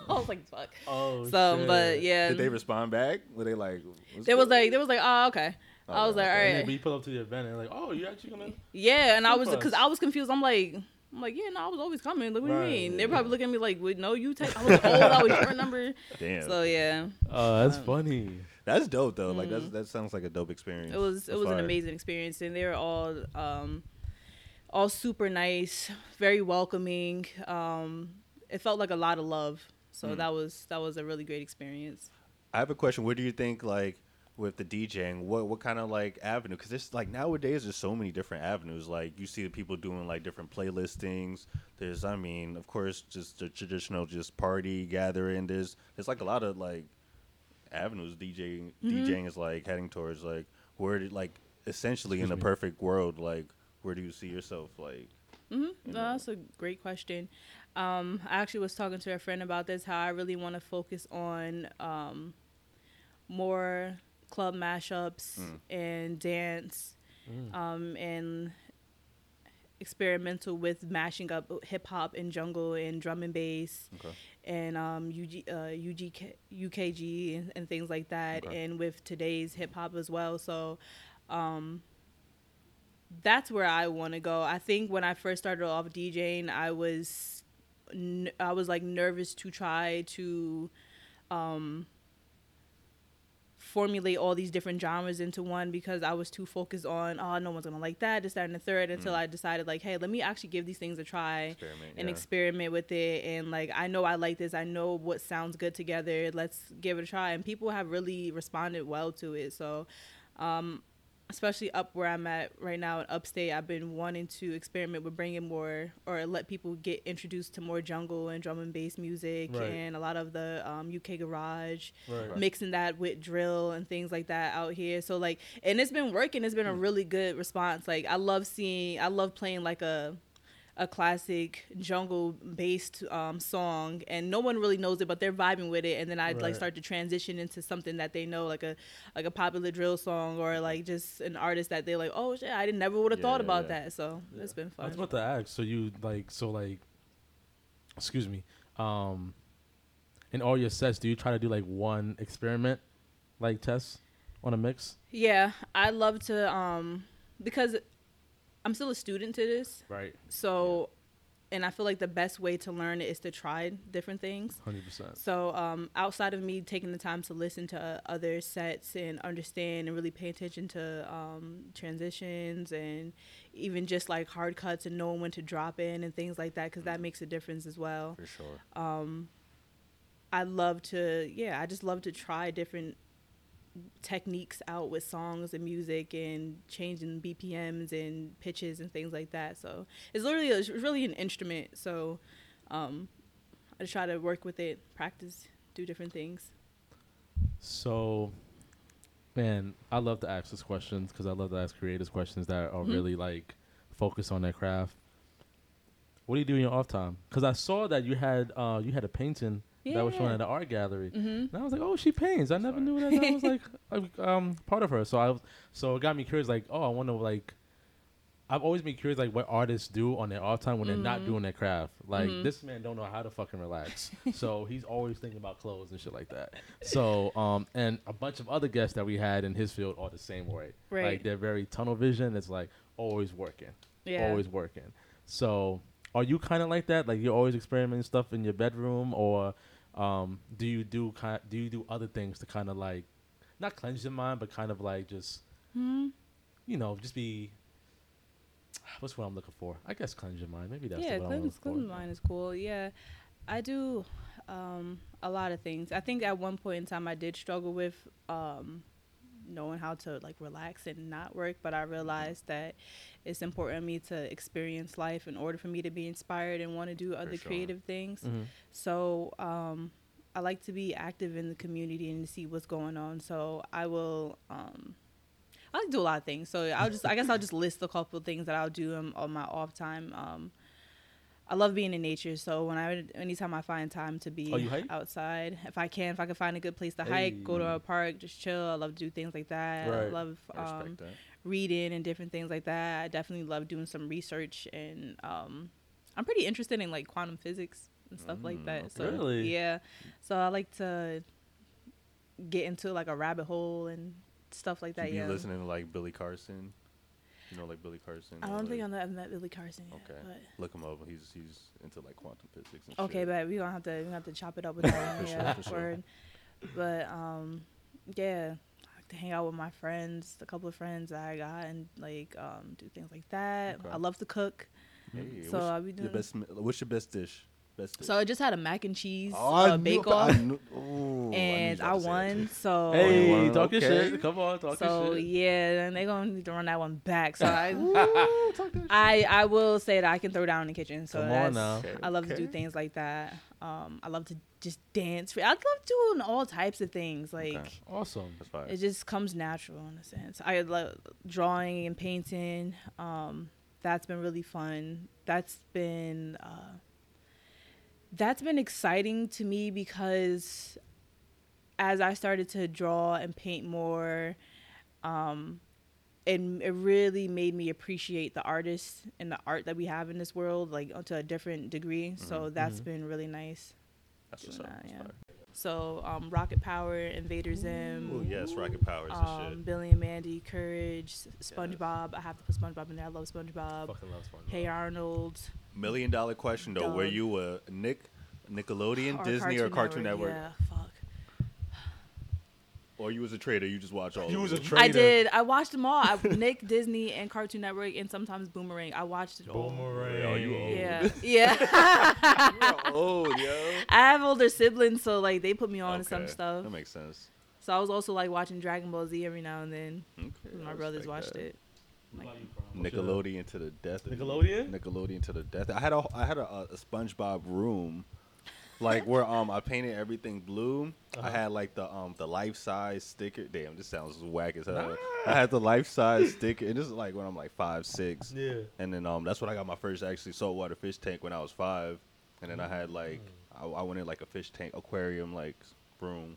I was like, fuck. Oh. So, but shit. yeah, Did they respond back? Were they like? what's there was like, there was like, oh, okay. I was oh, like, all okay. And then we pull up to the event and like, oh, you actually gonna? Yeah, and I was because I was confused. I'm like, I'm like, yeah, no, I was always coming. Look what do Right. you mean? They're probably looking at me like, wait, no, you take. I was like, oh, that was your number. [LAUGHS] Damn. So yeah, Oh, that's Um, funny. That's dope though. Like that's that sounds like a dope experience. it was it That's was an amazing experience, and they were all um, all super nice, very welcoming. Um, it felt like a lot of love. So that was that was a really great experience. I have a question. What do you think like with the DJing? What what kind of like avenue? Because it's like nowadays there's so many different avenues. Like you see the people doing like different playlistings. There's I mean of course just the traditional just party gathering. There's there's like a lot of like avenues DJing Mm-hmm. DJing is like heading towards. Like where did like essentially in Excuse a me. perfect world like where do you see yourself like? No, that's a great question. Um, I actually was talking to a friend about this. How I really want to focus on um, more club mashups and dance, um, and experimental with mashing up hip hop and jungle and drum and bass Okay. and um, UG, uh, UGK, UKG and, and things like that, Okay. and with today's hip hop as well. So um, that's where I want to go. I think when I first started off DJing, I was n- I was like nervous to try to um, formulate all these different genres into one because I was too focused on oh no one's gonna like that, this, that, and the third until I decided like hey let me actually give these things a try Experiment, and yeah. experiment with it and like I know I like this I know what sounds good together let's give it a try and people have really responded well to it so um especially up where I'm at right now in upstate I've been wanting to experiment with bringing more or let people get introduced to more jungle and drum and bass music Right. and a lot of the um, UK garage Right. mixing that with drill and things like that out here. So like, and it's been working. It's been a really good response. Like I love seeing, I love playing like a a classic jungle based um, song and no one really knows it but they're vibing with it and then i would like start to transition into something that they know like a like a popular drill song or like just an artist that they're like oh shit i didn't never would have thought Yeah, about yeah. that so it's been fun I fun was about to ask. So you like so like, excuse me. Um, in all your sets, do you try to do like one experiment, like test on a mix? yeah i love to um because i'm still a student to this Right. So, and I feel like the best way to learn is to try different things. Hundred percent. So, um, outside of me taking the time to listen to uh, other sets and understand and really pay attention to um, transitions and even just like hard cuts and knowing when to drop in and things like that, because that makes a difference as well. For sure. Um, I love to, yeah, I just love to try different techniques out with songs and music and changing BPMs and pitches and things like that. So it's literally it's really an instrument. So um, I just try to work with it, practice, do different things. So, man, I love to ask these questions because I love to ask creators questions that are Mhm. really like focused on their craft. What do you do in your off time? Because I saw that you had uh, you had a painting that was shown Yeah. at the art gallery, hmm and I was like, oh, she paints. I never knew that that was like [LAUGHS] a, um part of her. So I was, so it got me curious. Like, oh, I wonder like I've always been curious, like what artists do on their off time when they're not Mm-hmm. doing their craft. Like this man don't know how to fucking relax, [LAUGHS] so he's always thinking about clothes and shit like that. So, um, and a bunch of other guests that we had in his field are the same way. Like Right. they're very tunnel vision. It's like always working, Yeah. always working. So, are you kind of like that? Like you're always experimenting stuff in your bedroom, or um, do you do kind? Do you do other things to kind of like, not cleanse your mind, but kind of like just, Hmm? you know, just be. What's what I'm looking for? I guess cleanse your mind. Maybe that's yeah, the what I'm cleanse, looking for. cleanse mine is cool. Yeah, I do um, a lot of things. I think at one point in time I did struggle with um, knowing how to like relax and not work, but I realized that it's important to me to experience life in order for me to be inspired and want to do other sure. creative things. Mhm. So um, I like to be active in the community and see what's going on. So I will. Um, I like to do a lot of things. So I'll just, I guess I'll just list a couple of things that I'll do on, on my off time. Um, I love being in nature. So when I, anytime I find time to be Oh, outside, if I can, if I can find a good place to hike, go to a park, just chill. I love to do things like that. I Right. love I respect um, reading and different things like that. I definitely love doing some research and um, I'm pretty interested in like quantum physics and stuff like Mm, that. So Really? yeah, so I like to get into like a rabbit hole and stuff like that. you yeah, listening to like Billy Carson. You know, like Billy Carson. I don't think like- I've met- Billy Carson yet. Okay. But Look him up. He's he's into like quantum physics. And okay, shit. but we gonna have to we gonna have to chop it up with that. [LAUGHS] For sure, yeah, sure. But um, yeah, I like to hang out with my friends, a couple of friends that I got, and like um, do things like that. Okay. I love to cook. Hey, So I'll be your doing- best. What's your best dish? Best dish. So I just had a mac and cheese Oh, I uh, knew bake about- I off, knew- ooh, I knew you and was I about to say won. too. So Hey, won, talking okay. shit. Come on, talking so shit. So, yeah, and they're gonna need to run that one back. So I, [LAUGHS] I I will say that I can throw down in the kitchen. So Come on that's, now. Okay, I love to do okay. things like that. Um, I love to just dance. I love doing all types of things. Like Okay. Awesome. That's fine. it just comes natural in a sense. I love drawing and painting. Um, that's been really fun. That's been uh, that's been exciting to me because as I started to draw and paint more, um, it, it really made me appreciate the artists and the art that we have in this world, like to a different degree. So that's been really nice. That's what's doing up. that, yeah. So um, Rocket Power, Invader Zim, Ooh, yes, Rocket Powers and um, shit. Billy and Mandy, Courage, S- SpongeBob. I have to put SpongeBob in there. I love SpongeBob. Fucking love SpongeBob. Hey Arnold. Million dollar question though. Were you a Nick, Nickelodeon, or Disney, or Cartoon Network, Yeah, fuck. or you was a trader? You just watch all. You of was a trader. I did. I watched them all. I, Nick, Disney, and Cartoon Network, and sometimes Boomerang. I watched it all. Boomerang. Oh, you old. Yeah, [LAUGHS] yeah. You're old, yo. [LAUGHS] I have older siblings, so like they put me on to some stuff. That makes sense. So I was also like watching Dragon Ball Z every now and then. Okay, 'cause I My brothers respect watched that. it. Like, Nickelodeon to the death. of me. Nickelodeon? Nickelodeon to the death. I had a I had a, a SpongeBob room, like where um I painted everything blue. I Uh-huh. had like the um the life size sticker. Damn, this sounds whack as hell. I had the life size sticker, and this is like when I'm like five six. Yeah. And then um that's when I got my first actually saltwater fish tank when I was five, and then I had like I, I went in like a fish tank aquarium like room.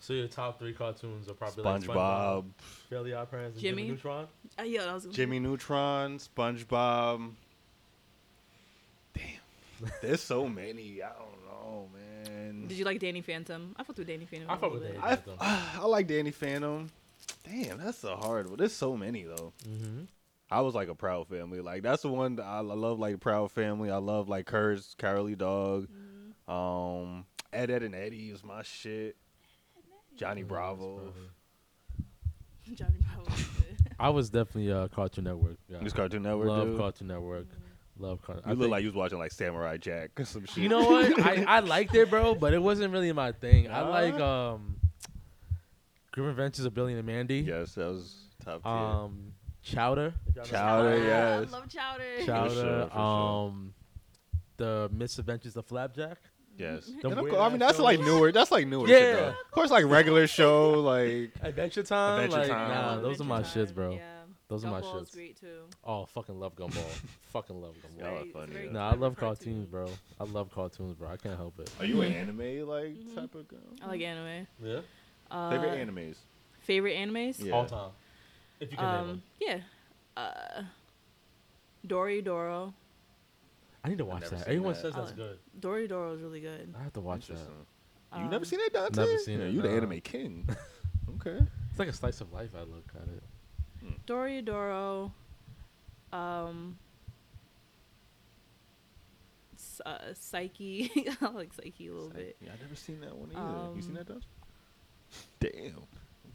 So your top three cartoons are probably like SpongeBob, Fairly Odd Parents, and Jimmy? Jimmy Neutron. uh, yeah, that was Jimmy Neutron, SpongeBob. Damn, there's so many. I don't know, man. Did you like Danny Phantom? I fucked with Danny Phantom. I a fuck little with bit. Danny. I, [SIGHS] I like Danny Phantom. Damn, that's a hard one. There's so many though. Mm-hmm. I was like a Proud Family. Like that's the one that I, I love. Like Proud Family. I love like Courage the Cowardly Dog. Um, Ed Edd and Eddy is my shit. [LAUGHS] Johnny Bravo. Johnny [LAUGHS] Bravo. I was definitely a Cartoon Network. guy. This Cartoon Network. Love dude. Cartoon Network. Love Cartoon. You look like you was watching like Samurai Jack or some shit. You know what? I, [LAUGHS] I liked it, bro, but it wasn't really my thing. I like um, Grim Adventures of Billy and Mandy. Yes, that was top tier. Um, Chowder. Chowder, yes. I love Chowder. Chowder. sure, for sure. um, the Misadventures of Flapjack. Yes. [LAUGHS] The And of course- I mean, ass that's like shows. newer. That's like newer. Yeah. Shit, though. Of course, like regular show, like Adventure Time. Adventure like, Time. Nah, those are my Adventure shits, bro. Yeah. Those are my Gumball's shits. great too. Oh, fucking love Gumball. [LAUGHS] fucking love Gumball. Y'all are Very- it's funny, very yeah. Nah, I love cartoon. cartoons, bro. I love cartoons, bro. I can't help it. Are you an anime like type of girl? I like anime. Yeah. Uh, Favorite animes? Favorite animes? Yeah. All time. If you can name Um, yeah. Uh, Dory Doro. I need to watch never that. seen Everyone that. says that's Oh. good. Dory Doro is really good. I have to watch that. Interesting. You Um, never seen that, Dante? Never seen Yeah, it, You the no. anime king. [LAUGHS] okay. It's like a slice of life. I look at it. Dory Doro. Um. S- uh, Psyche. [LAUGHS] I like Psyche a little bit. Yeah, I never seen that one either. you seen Um, that, Dante? Damn.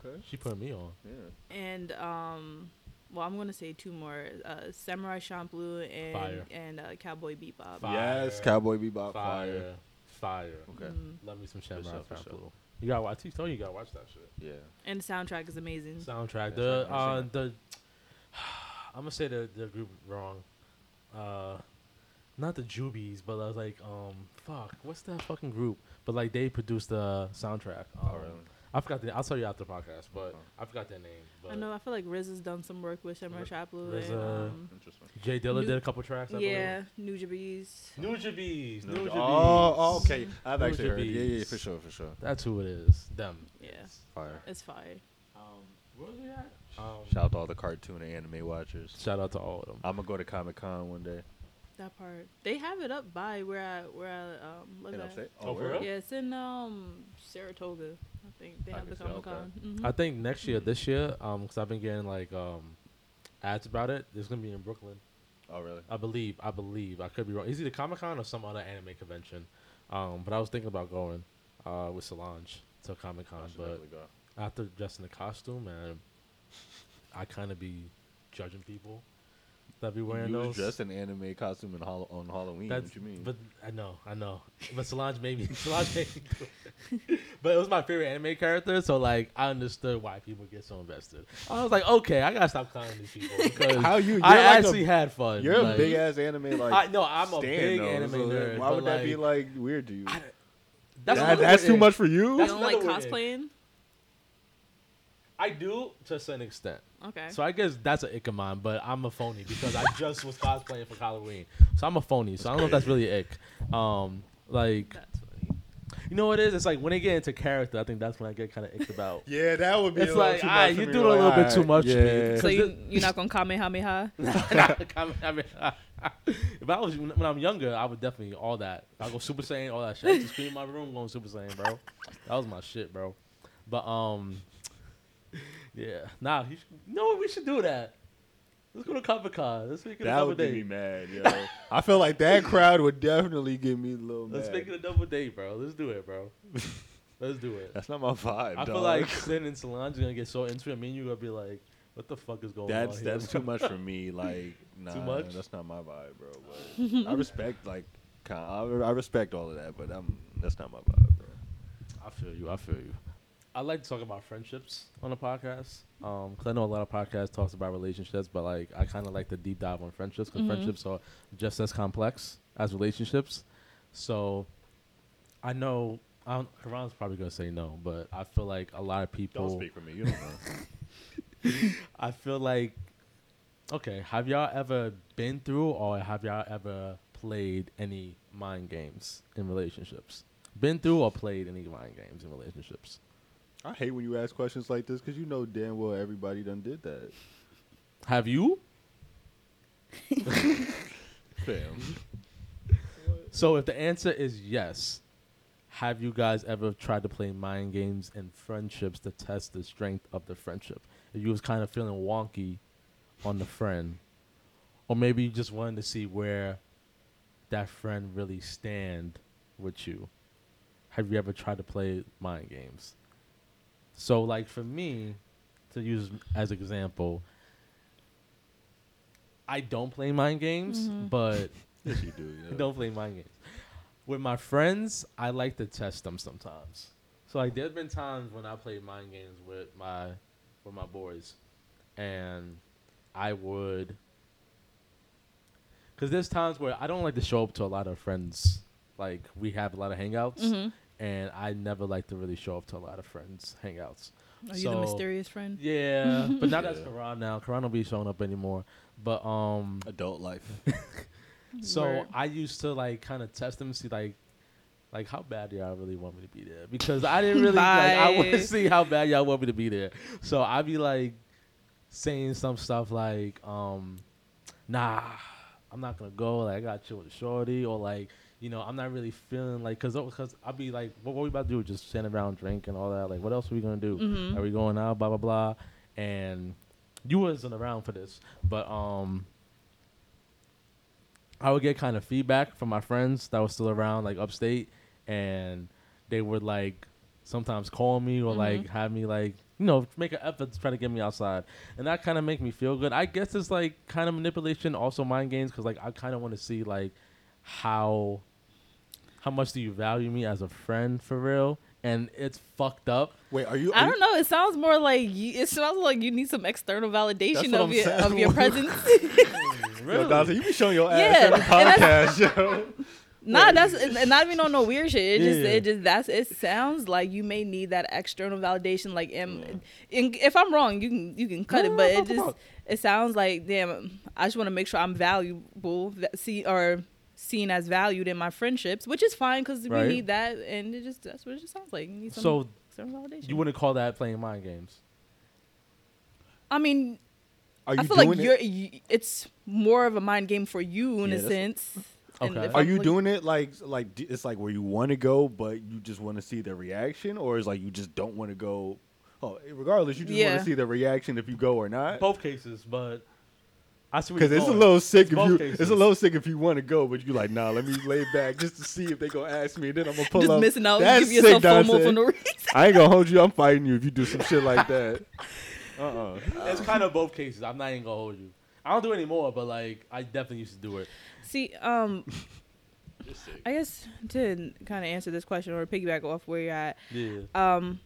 Okay. She put me on. Yeah. And um. Well, I'm gonna say two more: uh, Samurai Champloo and Fire. and uh, Cowboy Bebop. Fire. Yes, Cowboy Bebop. Fire. Fire. Fire. Okay. Mm. Love me some Samurai sure, Champloo. sure. You gotta watch. I told you, you gotta watch that shit. Yeah. And the soundtrack is amazing. Soundtrack. Yes, The I've uh never the [SIGHS] I'm gonna say the the group wrong. Uh, not the Jubies, but I was like um fuck, what's that fucking group? But like they produced the soundtrack. Um, Oh, really? I forgot the. I'll tell you after the podcast, but Okay. I forgot their name. But I know. I feel like Riz has done some work with Samurai Ri- Champloo RZA. and um, Interesting. Jay Dilla New- did a couple tracks. I yeah, Nujabes. believe. Nujabes. No, Nujabes. oh, oh, okay. I've Nujabes. actually heard. Yeah, yeah, for sure, for sure. That's who it is. Them. Yeah, Fire. it's fire. Um, where was we at? Um, Shout out to all the cartoon and anime watchers. shout out to all of them. I'm gonna go to Comic Con one day. That part. They have it up by where I where I um live In at. upstate? Oh, for word? real? Yeah, it's in um Saratoga. I think they I have the can see, Comic Con. okay. Mhm. I think next year, this year, um, because I've been getting like um, ads about it. It's gonna be in Brooklyn. Oh, really? I believe. I believe. I could be wrong. It's either Comic Con or some other anime convention. Um, but I was thinking about going uh, with Solange to Comic Con, should but definitely go. after dressing the costume, man, I kind of be judging people that be wearing you those. was dressed in anime costume in Hall- on Halloween. That's, what you mean? But I know, I know. But Solange made me. [LAUGHS] Solange made me it. [LAUGHS] But it was my favorite anime character, so like I understood why people get so invested. I was like, okay, I gotta stop clowning these people [LAUGHS] because How you- I you're like a- actually had fun. You're like, a big ass anime like. I no, I'm a big though, anime so nerd. Why but, would that be like, like weird to you? I- That- that's too in. much for you. you That's don't like another way cosplaying? I do to a certain extent. Okay. So I guess that's an ick of mine, but I'm a phony because I just was cosplaying for Halloween. So I'm a phony. So I don't know if that's really ick. Um, like That's funny. you know what it is? It's like when they get into character, I think that's when I get kind of icked about. [LAUGHS] Yeah, that would be. It's a little like, too much for you me, doing a little bit too alright, much to me. yeah. So you [LAUGHS] you're not gonna kamehameha? [LAUGHS] I mean, if I was when I'm younger, I would definitely all that. I go Super Saiyan, all that shit. I used to scream in my room going Super Saiyan, bro. That was my shit, bro. But um, [LAUGHS] yeah, nah. You, should, you know what? We should do that. Let's go to Comic Con. Let's make it a That would get me mad, yo. [LAUGHS] I feel like that crowd would definitely get me a little mad. Let's make it a double date, bro. Let's do it, bro. [LAUGHS] Let's do it. That's not my vibe. I feel like Sin and Solange are gonna get so into it. Me and you gonna be like, "What the fuck is going that's on?" here, that's too much for me. Like, nah, much? That's not my vibe, bro. But I respect like, I, I respect all of that, but I'm that's not my vibe, bro. I feel you. I feel you. I like to talk about friendships on the podcast because I know a lot of podcasts talks about relationships, but like I kind of like to deep dive on friendships because Mhm. friendships are just as complex as relationships. So I know I don't, Khuran's probably gonna say no, but I feel like a lot of people. Don't speak for me. You don't know. [LAUGHS] I feel like okay. Have y'all ever been through or have y'all ever played any mind games in relationships? Been through or played any mind games in relationships? I hate when you ask questions like this because you know damn well everybody done did that. Have you? [LAUGHS] Fam. So if the answer is yes, have you guys ever tried to play mind games in friendships to test the strength of the friendship? If you was kind of feeling wonky on the friend, or maybe you just wanted to see where that friend really stand with you. Have you ever tried to play mind games? So like for me, to use as example, I don't play mind games, but [LAUGHS] yes, you do. Yeah. [LAUGHS] don't play mind games. With my friends, I like to test them sometimes. So like there's been times when I played mind games with my with my boys and I would cuz there's times where I don't like to show up to a lot of friends like we have a lot of hangouts Mhm. And I never like to really show up to a lot of friends hangouts. Are you the mysterious friend? Yeah, but not as [LAUGHS] Yeah. Khuran now. Khuran don't be showing up anymore. But um Adult life. [LAUGHS] so Word. I used to like kind of test them see like like how bad do y'all really want me to be there because I didn't really like I want to [LAUGHS] see how bad y'all want me to be there. So I'd be like saying some stuff like um nah I'm not gonna go. Like I got chill with a shorty, or like you know I'm not really feeling like because because I'll be like, what, what we about to do? Just stand around, drink, and all that. Like what else are we gonna do? Mhm. Are we going out? Blah blah blah. And you wasn't around for this, but um. I would get kind of feedback from my friends that were still around, like upstate, and they would like sometimes call me or like have me like you know make an effort to try to get me outside, and that kind of make me feel good. I guess it's like kind of manipulation, also mind games, because like I kind of want to see like how how much do you value me as a friend for real, and it's fucked up. Wait, are you? I don't know. It sounds more like you, it sounds like you need some external validation of I'm your saying. of your [LAUGHS] presence. You, [LAUGHS] yo, Dante, you be showing your ass Yeah, every that's- podcast, yo. [LAUGHS] nah, that's and and not even on no weird shit. It just Yeah. it just that's it sounds like you may need that external validation. Like, am, mm. and if I'm wrong, you can you can cut No, it. But no, it just on. it sounds like damn. I just want to make sure I'm valuable. That see or seen as valued in my friendships, which is fine because Right. we need that, and it just that's what it just sounds like. You need some So external validation. you wouldn't call that playing mind games? I mean, Are you I feel doing like it? you're. You, it's more of a mind game for you in Yeah, a sense. Okay. Are I'm you look- doing it like like it's like where you want to go, but you just want to see the reaction, or is like you just don't want to go? Oh, regardless, you just want to see the reaction if you go or not. Both cases, but I see Because you're it's a little sick It's if you cases. it's a little sick if you want to go, but you like nah. Let me lay back just to see if they gonna ask me. And then I'm gonna pull just up. missing out? That's give yourself sick, FOMO for no reason. [LAUGHS] I ain't gonna hold you. I'm fighting you if you do some shit like that. [LAUGHS] Uh uh It's kind of both cases. I'm not even gonna hold you. I don't do it anymore, but like I definitely used to do it. See, um, [LAUGHS] I guess to kind of answer this question or piggyback off where you're at, Yeah. um,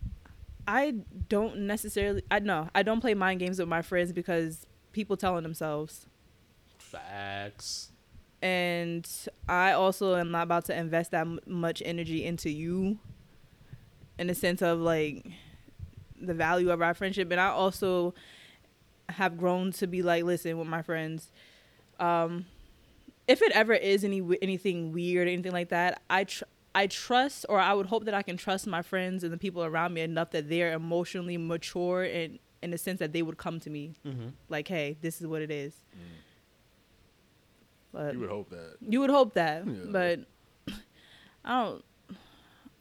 I don't necessarily. I know I don't play mind games with my friends because people telling themselves, Facts. and I also am not about to invest that m- much energy into you, in the sense of like the value of our friendship, and I also have grown to be like, listen, with my friends, um, if it ever is any anything weird, anything like that, I tr- I trust, or I would hope that I can trust my friends and the people around me enough that they're emotionally mature and in the sense that they would come to me Mm-hmm. like, hey, this is what it is. But You would hope that. you would hope that, Yeah. but I don't.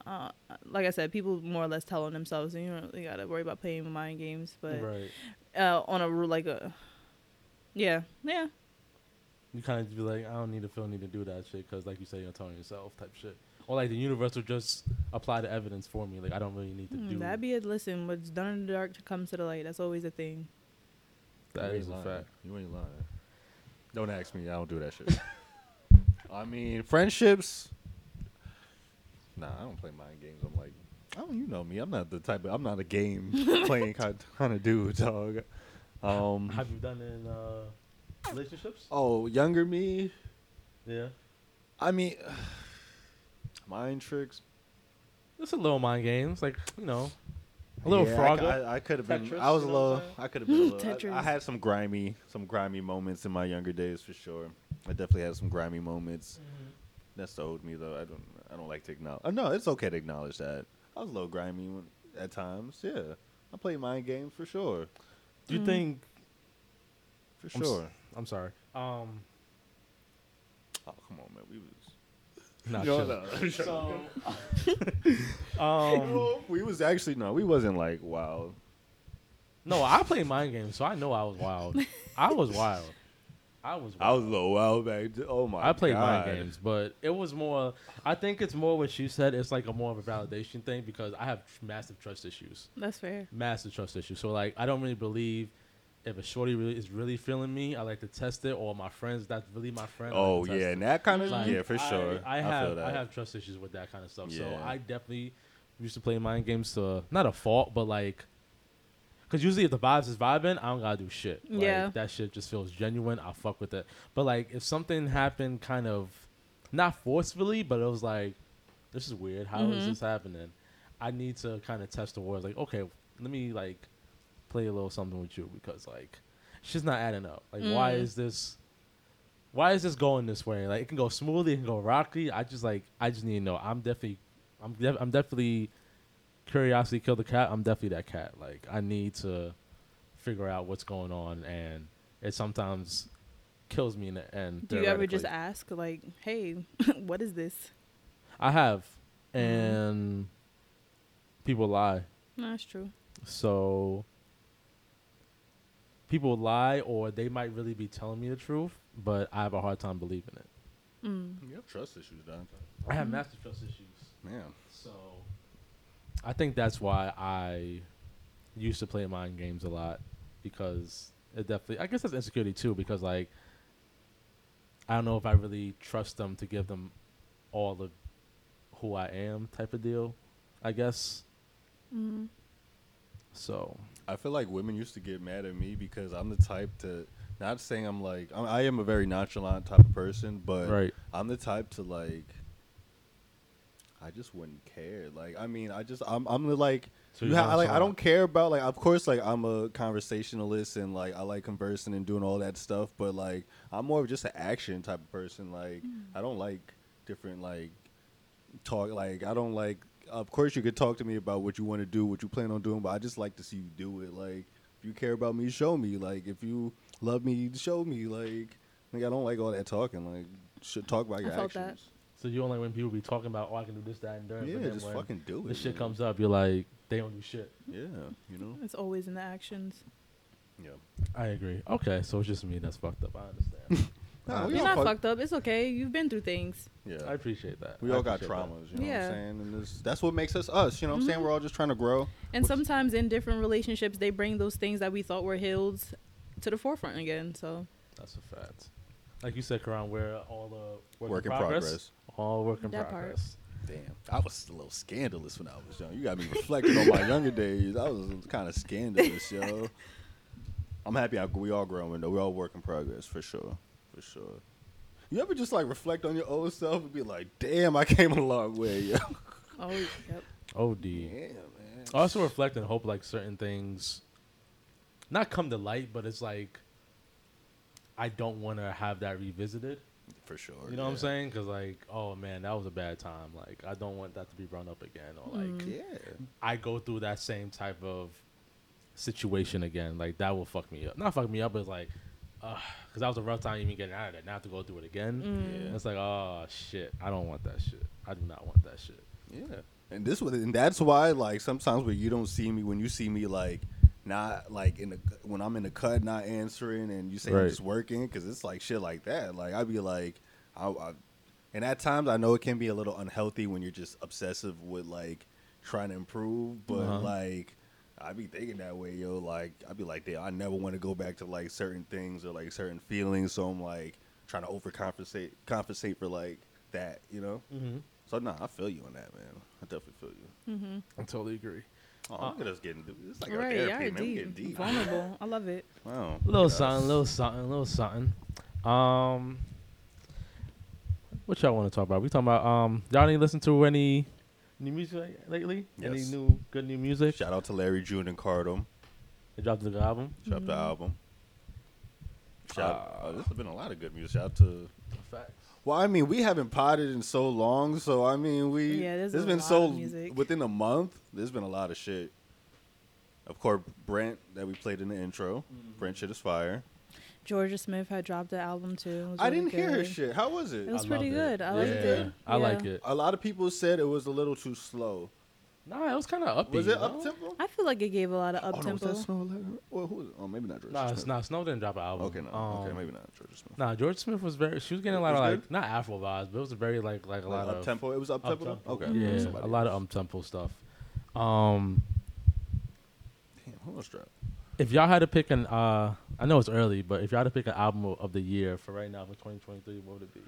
Uh, like I said, people more or less tell on themselves, and you don't really gotta worry about playing mind games. But Right. uh, on a like a, yeah, yeah, You kind of be like, I don't need to feel need to do that shit because, like you say, you're telling yourself type shit. Or like the universe will just apply the evidence for me. Like I don't really need to Mm, do that'd be it. Listen, what's done in the dark to comes to the light. That's always a thing. that. You Is ain't a lying. fact. You ain't lying. Don't ask me. I don't do that shit. [LAUGHS] I mean, friendships. Nah, I don't play mind games. I'm like, I don't. You know me. I'm not the type of. I'm not a game [LAUGHS] playing kind kind of dude, dog. Um. Have you done in uh, relationships? Oh, younger me. Yeah. I mean, mind tricks. It's a little mind games, like you know, a little Yeah, frog. I, I, could have been. Tetris, I was a you know what I'm little. I could have been a [LAUGHS] little. I, I had some grimy, some grimy moments in my younger days for sure. I definitely had some grimy moments. Mm-hmm. That's owed me though. I don't. I don't like to acknowledge. Uh, no, it's okay to acknowledge that. I was a little grimy when, at times. Yeah, I play mind games for sure. Do you think? For I'm s- sure. I'm sorry. Um, oh come on, man. We was. Not No, no. So, [LAUGHS] um, we was actually no. We wasn't like wild. no, I play mind games, so I know I was wild. I was wild. I was. Wild. I was a little wild back. then. Oh my. I played mind games, but it was more. I think it's more what you said. It's like a more of a validation thing because I have massive trust issues, That's fair. massive trust issues. So like, I don't really believe if a shorty really is really feeling me. I like to test it, or my friends that's really my friend. I like Oh yeah, it. and that kind of Like, yeah for sure. I, I, have feel that. I have trust issues with that kind of stuff. So I definitely used to play mind games to not a fault, but like, because usually if the vibes is vibing, I don't gotta do shit. Like, Yeah. that shit just feels genuine. I'll fuck with it. But like, if something happened, kind of, not forcefully, but it was like, this is weird. How is Mhm. this happening? I need to kind of test the words. Like, okay, let me like play a little something with you because like, she's not adding up. Like, why Mm. is this? why is this going this way? Like it can go smoothly, it can go rocky. I just like I just need to know. I'm definitely, I'm def- I'm definitely curiosity killed the cat. I'm definitely that cat. Like I need to figure out what's going on, and it sometimes kills me in the end. Do you ever just ask like, "Hey, [LAUGHS] what is this?" I have, Mm-hmm. and people lie. No, that's true. So people lie, or they might really be telling me the truth, but I have a hard time believing it. Mm. You have trust issues, Dante. I have master trust issues. Man. So I think that's why I used to play mind games a lot because it definitely I guess that's insecurity too because like I don't know if I really trust them to give them all of who I am type of deal. I guess. Mm. So I feel like women used to get mad at me because I'm the type to not saying I'm like I'm, I am a very nonchalant type of person, but Right. I'm the type to like I just wouldn't care. Like I mean, I just I'm I'm the like So you ha- I like I don't care about like of course like I'm a conversationalist and like I like conversing and doing all that stuff, but like I'm more of just an action type of person. Like mm. I don't like different like talk like I don't like of course you could talk to me about what you want to do, what you plan on doing, but I just like to see you do it. Like if you care about me, show me. Like if you love me, show me. Like like I don't like all that talking. Like should talk about I your felt that. actions. so you only when people be talking about oh I can do this that and that. Yeah, but then just when fucking do it. This shit man. comes up, you're like they don't do shit. Yeah, you know. It's always in the actions. Yeah. I agree. Okay, so it's just me that's fucked up. I understand. [LAUGHS] Nah, we You're all not fuck- fucked up. It's okay. You've been through things. Yeah. I appreciate that. We I all got appreciate that. traumas, you know Yeah. what I'm saying? And this, that's what makes us us, you know what I'm saying? Mm-hmm. We're all just trying to grow. And sometimes in different relationships, they bring those things that we thought were healed to the forefront again. So That's a fact. Like you said, Khuran, we're all the work, Work in in progress. progress. All work in That part. progress. Damn. I was a little scandalous when I was young. You got me reflecting on my [LAUGHS] younger days. I was kind of scandalous, yo. [LAUGHS] I'm happy I, we all growing though. We all work in progress for sure. For sure. You ever just like reflect on your old self and be like, damn, I came a long way, yo. [LAUGHS] oh yep. OD. Yeah, man. I also reflect and hope like certain things not come to light, but it's like I don't want to have that revisited. For sure. You know what I'm saying? Because like, oh man, that was a bad time. Like, I don't want that to be brought up again. Or like, mm-hmm. Yeah. I go through that same type of situation again. Like that will fuck me up. Not fuck me up, but it's like, because that was a rough time even getting out of that. Now I have to go through it again. Mm. Yeah. It's like, oh shit, I don't want that shit. I do not want that shit. Yeah, and this was, and that's why like sometimes when you don't see me, when you see me like not like in the when I'm in the cut not answering, and you say I'm just working, because it's like shit like that. Like I'd be like, I, I, and at times I know it can be a little unhealthy when you're just obsessive with like trying to improve, but Uh-huh. like. I be thinking that way, yo. Like I be like, damn, I never want to go back to like certain things or like certain feelings. So I'm like trying to overcompensate, compensate for like that, you know. Mm-hmm. So nah, I feel you on that, man. I definitely feel you. Mm-hmm. I totally agree. Oh, look at us getting deep. It's like a right. therapy, Y'all man. We deep. getting deep. Vulnerable. I love it. [LAUGHS] Wow. little look something, us. little something, little something. Um, what y'all want to talk about? We talking about um, y'all didn't listen to any new music lately? Any new good new music? Shout out to Larry June and Cardum. They dropped the album. Shout out the album. Shout. Uh, oh, this has been a lot of good music. Shout out to. Facts. Well, I mean, we haven't potted in so long, so I mean, we. Yeah, there's it's a been lot so of music. within a month. There's been a lot of shit. Of course, Brent that we played in the intro. Mm-hmm. Brent shit is fire. Jorja Smith had dropped the album too. It I really didn't hear her shit. How was it? It was I pretty loved good. I liked yeah, it. I like it. A lot of people said it was a little too slow. Nah, it was kind of upbeat. Was it up tempo? I feel like it gave a lot of Oh, up no, was tempo. that Snoh Aalegra? Well, who was it? Oh, maybe not Jorja. Nah, Smith. it's not. Snow didn't drop an album. Okay, no. okay, Um, maybe not Jorja Smith. Nah, Jorja Smith was very. She was getting a lot of was like good? not Afro vibes, but it was very like like a lot up of tempo. It was up tempo. Okay, Yeah, a lot of up tempo stuff. Um, Damn, who else dropped? If y'all had to pick an, uh, I know it's early, but if y'all had to pick an album of- of the year for right now for 2023, what would it be?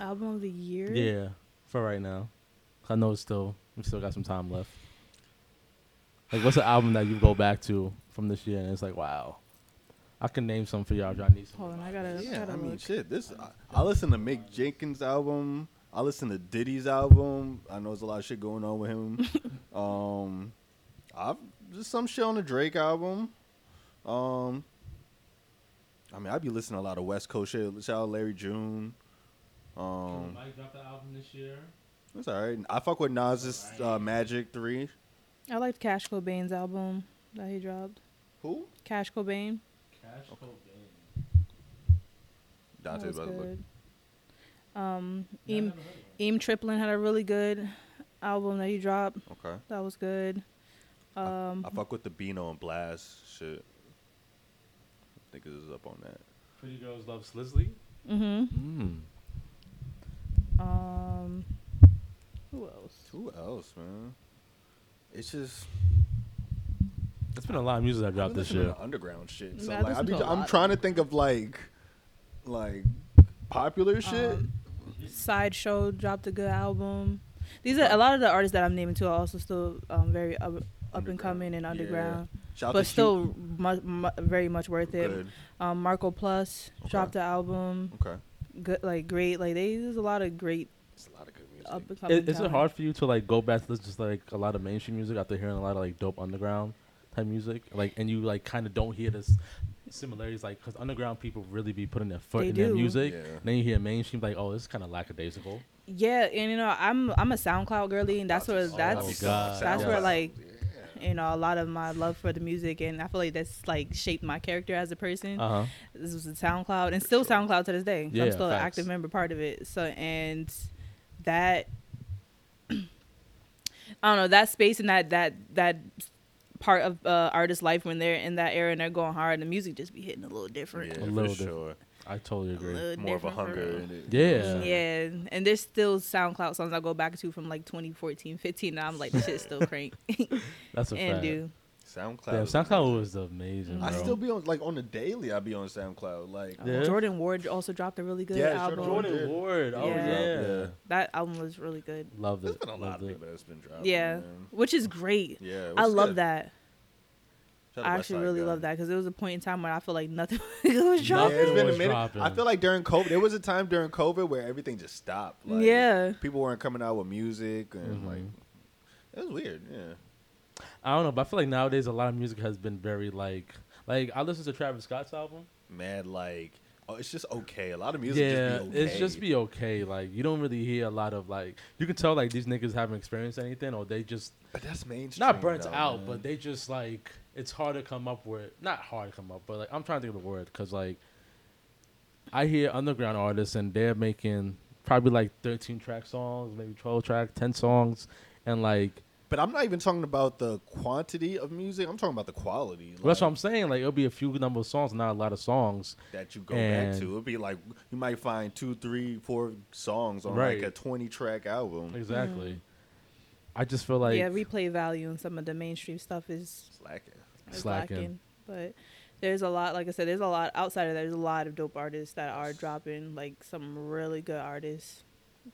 Album of the year. Yeah, for right now. I know it's still we still got some time left. Like, what's an album that you go back to from this year and it's like, wow, I can name some for y'all if y'all need some. Hold on, I gotta. Yeah, gotta I mean, look. shit. This I, I listen to Mick Jenkins' album. I listen to Diddy's album. I know there's a lot of shit going on with him. [LAUGHS] um, I've just some shit on the Drake album. Um, I mean, I'd be listening to a lot of West Coast shit. Shout out Larry June. Um, Mike dropped the album this year. that's all right. I fuck with Nas's uh, Magic Three. I liked Cash Cobain's album that he dropped. Who? Cash Cobain. Cash Cobain. That Dante's was about to look. good. Um, Eem, Eem Triplin had a really good album that he dropped. Okay. That was good. Um, I fuck with the Bino and Blxst shit. Niggas is up on that. Pretty Girls Love Slizzly. mhm. Mm. Um, who else? Who else, man? It's just It's been a lot of music I've dropped been this year. underground shit. So Yeah, I like, I listen be, to a I'm trying to think of like, like popular shit. Um, Sideshow dropped a good album. These are a lot of the artists that I'm naming too are also still um, very up, up and coming and Yeah. underground, Shout but to still mu- mu- very much worth it. Um, Marco Plus Okay. dropped the album, Okay. good like great. Like they there's a lot of great It's a lot of good music. up and coming. Is, is it hard for you to like go back to listen to like a lot of mainstream music after hearing a lot of like dope underground type music? Like, and you like kind of don't hear this similarities, like because underground people really be putting their foot They in their music. Yeah. Then you hear mainstream, like, oh, this is kind of lackadaisical. Yeah, and you know I'm I'm a SoundCloud girly, and that's where Oh, that's God. that's where Yes. like you know a lot of my love for the music, and I feel like that's like shaped my character as a person. Uh huh. this was a SoundCloud and still SoundCloud to this day. Yeah, I'm still an active member part of it. So and that [CLEARS THROAT] I don't know that space and that that that part of uh, artist life when they're in that era and they're going hard, the music just be hitting a little different. Yeah, A for little sure. I totally agree. little More of a hunger in it. Yeah. Yeah, and there's still SoundCloud songs I go back to from like 2014, 15, and I'm like, this shit's still crank. [LAUGHS] That's a and fact. do. SoundCloud. Damn, is SoundCloud amazing. was amazing. I bro. still be on like on the daily. I be on SoundCloud. Like Yeah. Jordan Ward also dropped a really good Yeah, album. Jordan Jordan Ward. Oh Yeah. yeah. Yeah. That album was really good. Loved there's it. been a lot Loved of it. people that's been dropping. Yeah, man. which is great. Yeah. I love good. that. Shout I actually Westside really Gunn. love that because it was a point in time where I feel like nothing [LAUGHS] was Yeah, dropping. it's been a minute. dropping. I feel like during COVID, there was a time during COVID where everything just stopped. Like, Yeah. people weren't coming out with music, and Mhm. like it was weird. Yeah, I don't know, but I feel like nowadays a lot of music has been very like like I listened to Travis Scott's album. mad like oh, it's just okay. A lot of music yeah, just be okay. it's just be okay. Like you don't really hear a lot of like you can tell like these niggas haven't experienced anything or they just But that's mainstream. not burnt though, out, man. but they just like it's hard to come up with not hard to come up, but like I'm trying to think of the word because like I hear underground artists and they're making probably like 13 track songs, maybe 12 track, 10 songs, and like But I'm not even talking about the quantity of music. I'm talking about the quality. well, that's what I'm saying. Like it'll be a few number of songs, not a lot of songs. that you go back to. It'll be like you might find two, three, four songs on Right. like a 20 track album. Exactly. Mm. I just feel like yeah, replay value and some of the mainstream stuff is, Slacking. Is Slacking. But there's a lot, like I said, there's a lot outside of that. There's a lot of dope artists that are dropping, like some really good artists,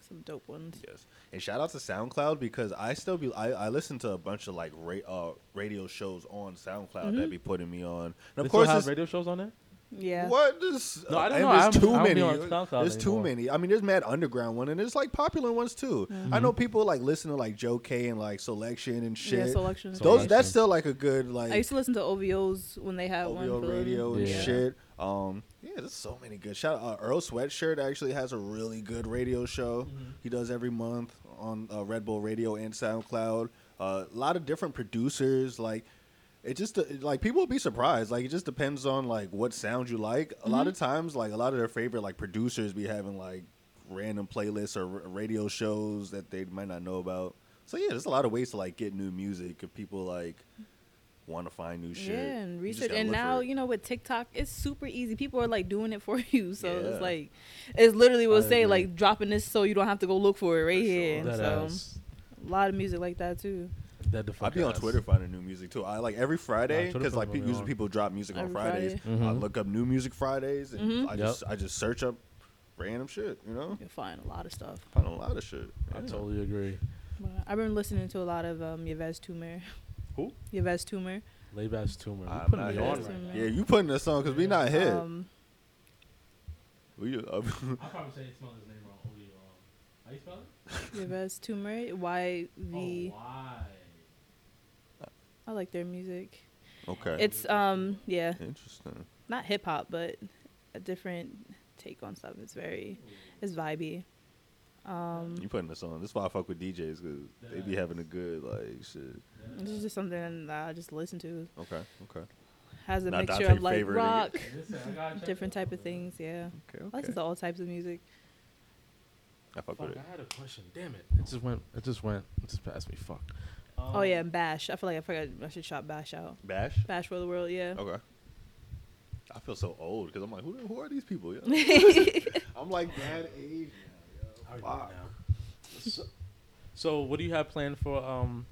some dope ones. Yes. And shout out to SoundCloud because I still be I, I listen to a bunch of like ra- uh, radio shows on SoundCloud that be putting me on. And They of still course, have radio shows on there. Yeah. what is No, I don't know. There's don't- too I don't many. There's too anymore. many. I mean, there's mad underground one, and there's like popular ones too. I know people like listen to like Joe Kay and like Soulection and Yeah, shit. Soulection. Those Soulection. that's still like a good like I used to listen to OVOs when they had one. OVO for- radio and Yeah. shit. Um, yeah, there's so many good. Shout out uh, Earl Sweatshirt actually has a really good radio show. He does every month on uh, Red Bull Radio and SoundCloud. Uh, a lot of different producers. Like it just uh, like people will be surprised. Like it just depends on like what sound you like. A lot of times, like a lot of their favorite like producers be having like random playlists or r- radio shows that they might not know about. So yeah, there's a lot of ways to like get new music if people like want to find new shit. Yeah, and research. And now, you know, with TikTok, it's super easy. People are like doing it for [LAUGHS] you. So Yeah. it's like, it's literally will I say, agree. like, dropping this so you don't have to go look for it right For here. sure. So, ass. a lot of music like that, too. That the I fuck be on ass. Twitter finding new music too. I like every Friday Twitter because like pe- usually people drop music on Every Fridays. Friday. I Mhm. look up new music Fridays and Mhm. I Yep. just I just search up random shit. You know, You'll find a lot of stuff. find a lot of shit. I Yeah. totally agree. But I've been listening to a lot of um, Yves Tumor. Who? Yves Tumor. Layback's tumor. You putting me on right right now. Yeah, you putting this on because we not hit. Um, we, uh, [LAUGHS] I'll probably say spell his name wrong. OD wrong. How you spell it? Yves Tumor. Y V. Oh, why? I like their music. okay, It's, um, yeah, interesting. not hip hop, but a different take on stuff. It's very, it's vibey. Um, You putting this on? This is why I fuck with DJs because they be having a good like shit. This is just something that I just listen to. Okay, okay. has a Not mixture of like rock, Listen, I gotta check different type of things. Yeah, Okay, I okay. listen to all types of music. I fuck Fuck, with it. I had a question. Damn it! It just went. It just went. It just passed me. Fuck. Oh Um, yeah, and Bash. I feel like I forgot. I should shout Bash out. Bash. Bash for the world. Yeah. Okay. I feel so old because I'm like, who, who are these people? yo? [LAUGHS] [LAUGHS] I'm like that age How are you Fuck. So, so, what do you have planned for um,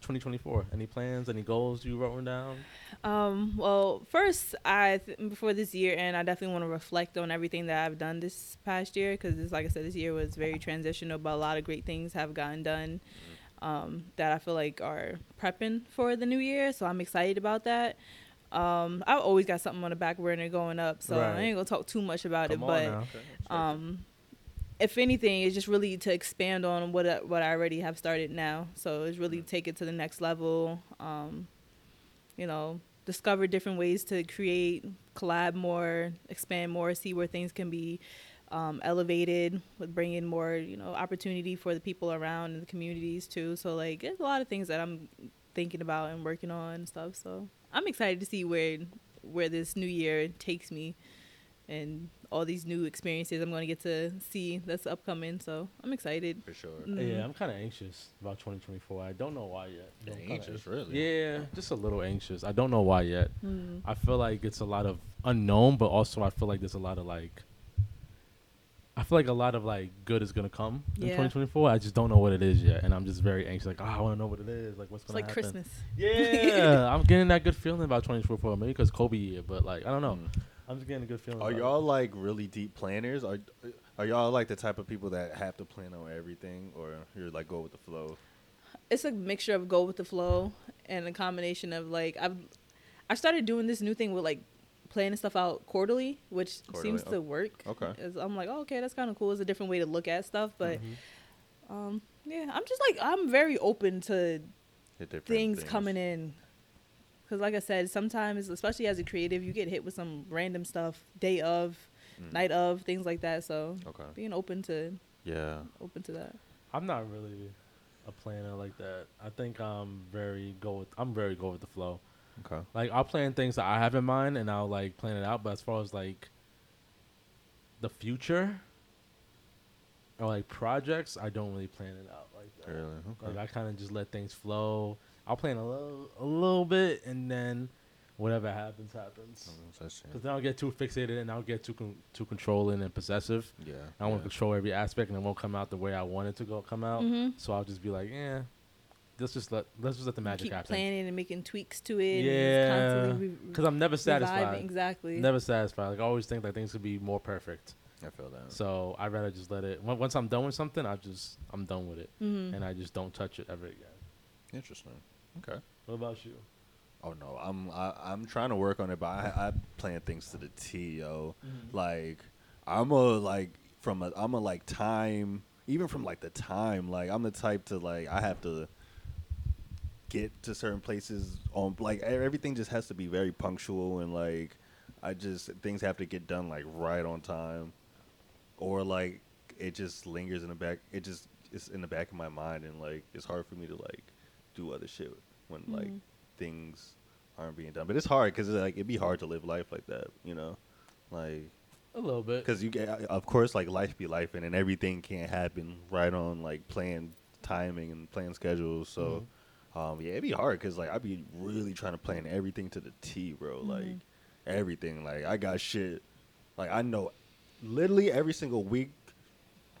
2024? Any plans? Any goals you wrote down? Um, well, first, I th- before this year, and I definitely want to reflect on everything that I've done this past year because, like I said, this year was very transitional, but a lot of great things have gotten done um, that I feel like are prepping for the new year. So I'm excited about that. Um, I've always got something on the back burner going up, so Right. I ain't gonna talk too much about Come it. But now. um, if anything, it's just really to expand on what I, what I already have started now. So it's really take it to the next level. Um, you know, discover different ways to create, collab more, expand more, see where things can be um, elevated with bringing more, you know, opportunity for the people around in the communities too. So like, there's a lot of things that I'm thinking about and working on and stuff. So I'm excited to see where where this new year takes me and all these new experiences I'm going to get to see that's upcoming. So I'm excited. for sure. Mm. Yeah, I'm kind of anxious about 2024. I don't know why yet. You're anxious, really? Yeah, just a little anxious. I don't know why yet. Mm. I feel like it's a lot of unknown, but also I feel like there's a lot of like. I feel like a lot of like good is gonna come in 2024. I just don't know what it is yet, and I'm just very anxious. Like, oh, I want to know what it is. Like, what's It's gonna like happen? Christmas. Yeah, [LAUGHS] I'm getting that good feeling about 2024. Maybe because Kobe year, but like I don't know. Mm. I'm just getting a good feeling. Are about y'all like really deep planners? Are are y'all like the type of people that have to plan on everything, or you're like go with the flow? It's a mixture of go with the flow and a combination of like I've I started doing this new thing with like planning stuff out quarterly, which Quarterly, seems to work. Okay. Is- I'm like, oh, okay, that's kind of cool. It's a different way to look at stuff, but Mm-hmm. um, yeah, I'm just like I'm very open to Hit different things, coming in. Because, like I said, sometimes, especially as a creative, you get hit with some random stuff, day of, Mm. night of, things like that. So, Okay. being open to Yeah. open to that. I'm not really a planner like that. I think I'm very go with. I'm very go with the flow. Okay. Like I'll plan things that I have in mind and I'll like plan it out. But as far as like the future or like projects, I don't really plan it out like that. Really? Okay. Like I kind of just let things flow. I'll plan a little, a little bit, and then whatever happens, happens. That's it. Because then I'll get too fixated and I'll get too con- too controlling and possessive. Yeah. I want yeah. to control every aspect, and it won't come out the way I want it to go come out. Mhm. So I'll just be like, yeah, let's just let let's just let the magic Keep happen. planning and making tweaks to it. Yeah, and re- Because I'm never satisfied. reviving. Exactly. Never satisfied. Like I always think that things could be more perfect. I feel that. So I'd rather just let it. Once I'm done with something, I just I'm done with it, Mhm. and I just don't touch it ever again. Interesting. Okay. What about you? Oh no, I'm I, I'm trying to work on it, but I I plan things to the T, yo. Like I'm a like from a I'm a like time even from like the time like I'm the type to like I have to get to certain places on like e- everything just has to be very punctual and like I just things have to get done like right on time or like it just lingers in the back it just it's in the back of my mind and like it's hard for me to like do other shit when like Mhm. things aren't being done but it's hard because like it'd be hard to live life like that you know like A little bit. because you get of course like life be life and, and everything can't happen right on like planned timing and planned schedules so um yeah it'd be hard because like i'd be really trying to plan everything to the t bro like everything like i got shit like i know literally every single week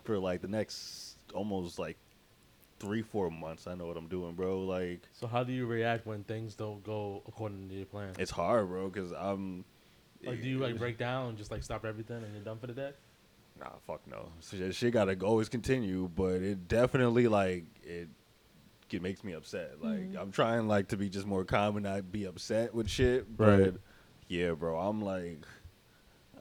for like the next almost like three four months i know what i'm doing bro like So how do you react when things don't go according to your plan? it's hard bro because i'm like, do you like break down and just like stop everything and you're done for the day? Nah, fuck no. So shit gotta always continue, but it definitely like it. It makes me upset. Like mm-hmm. I'm trying like to be just more calm and not be upset with shit. But Right. yeah, bro, I'm like,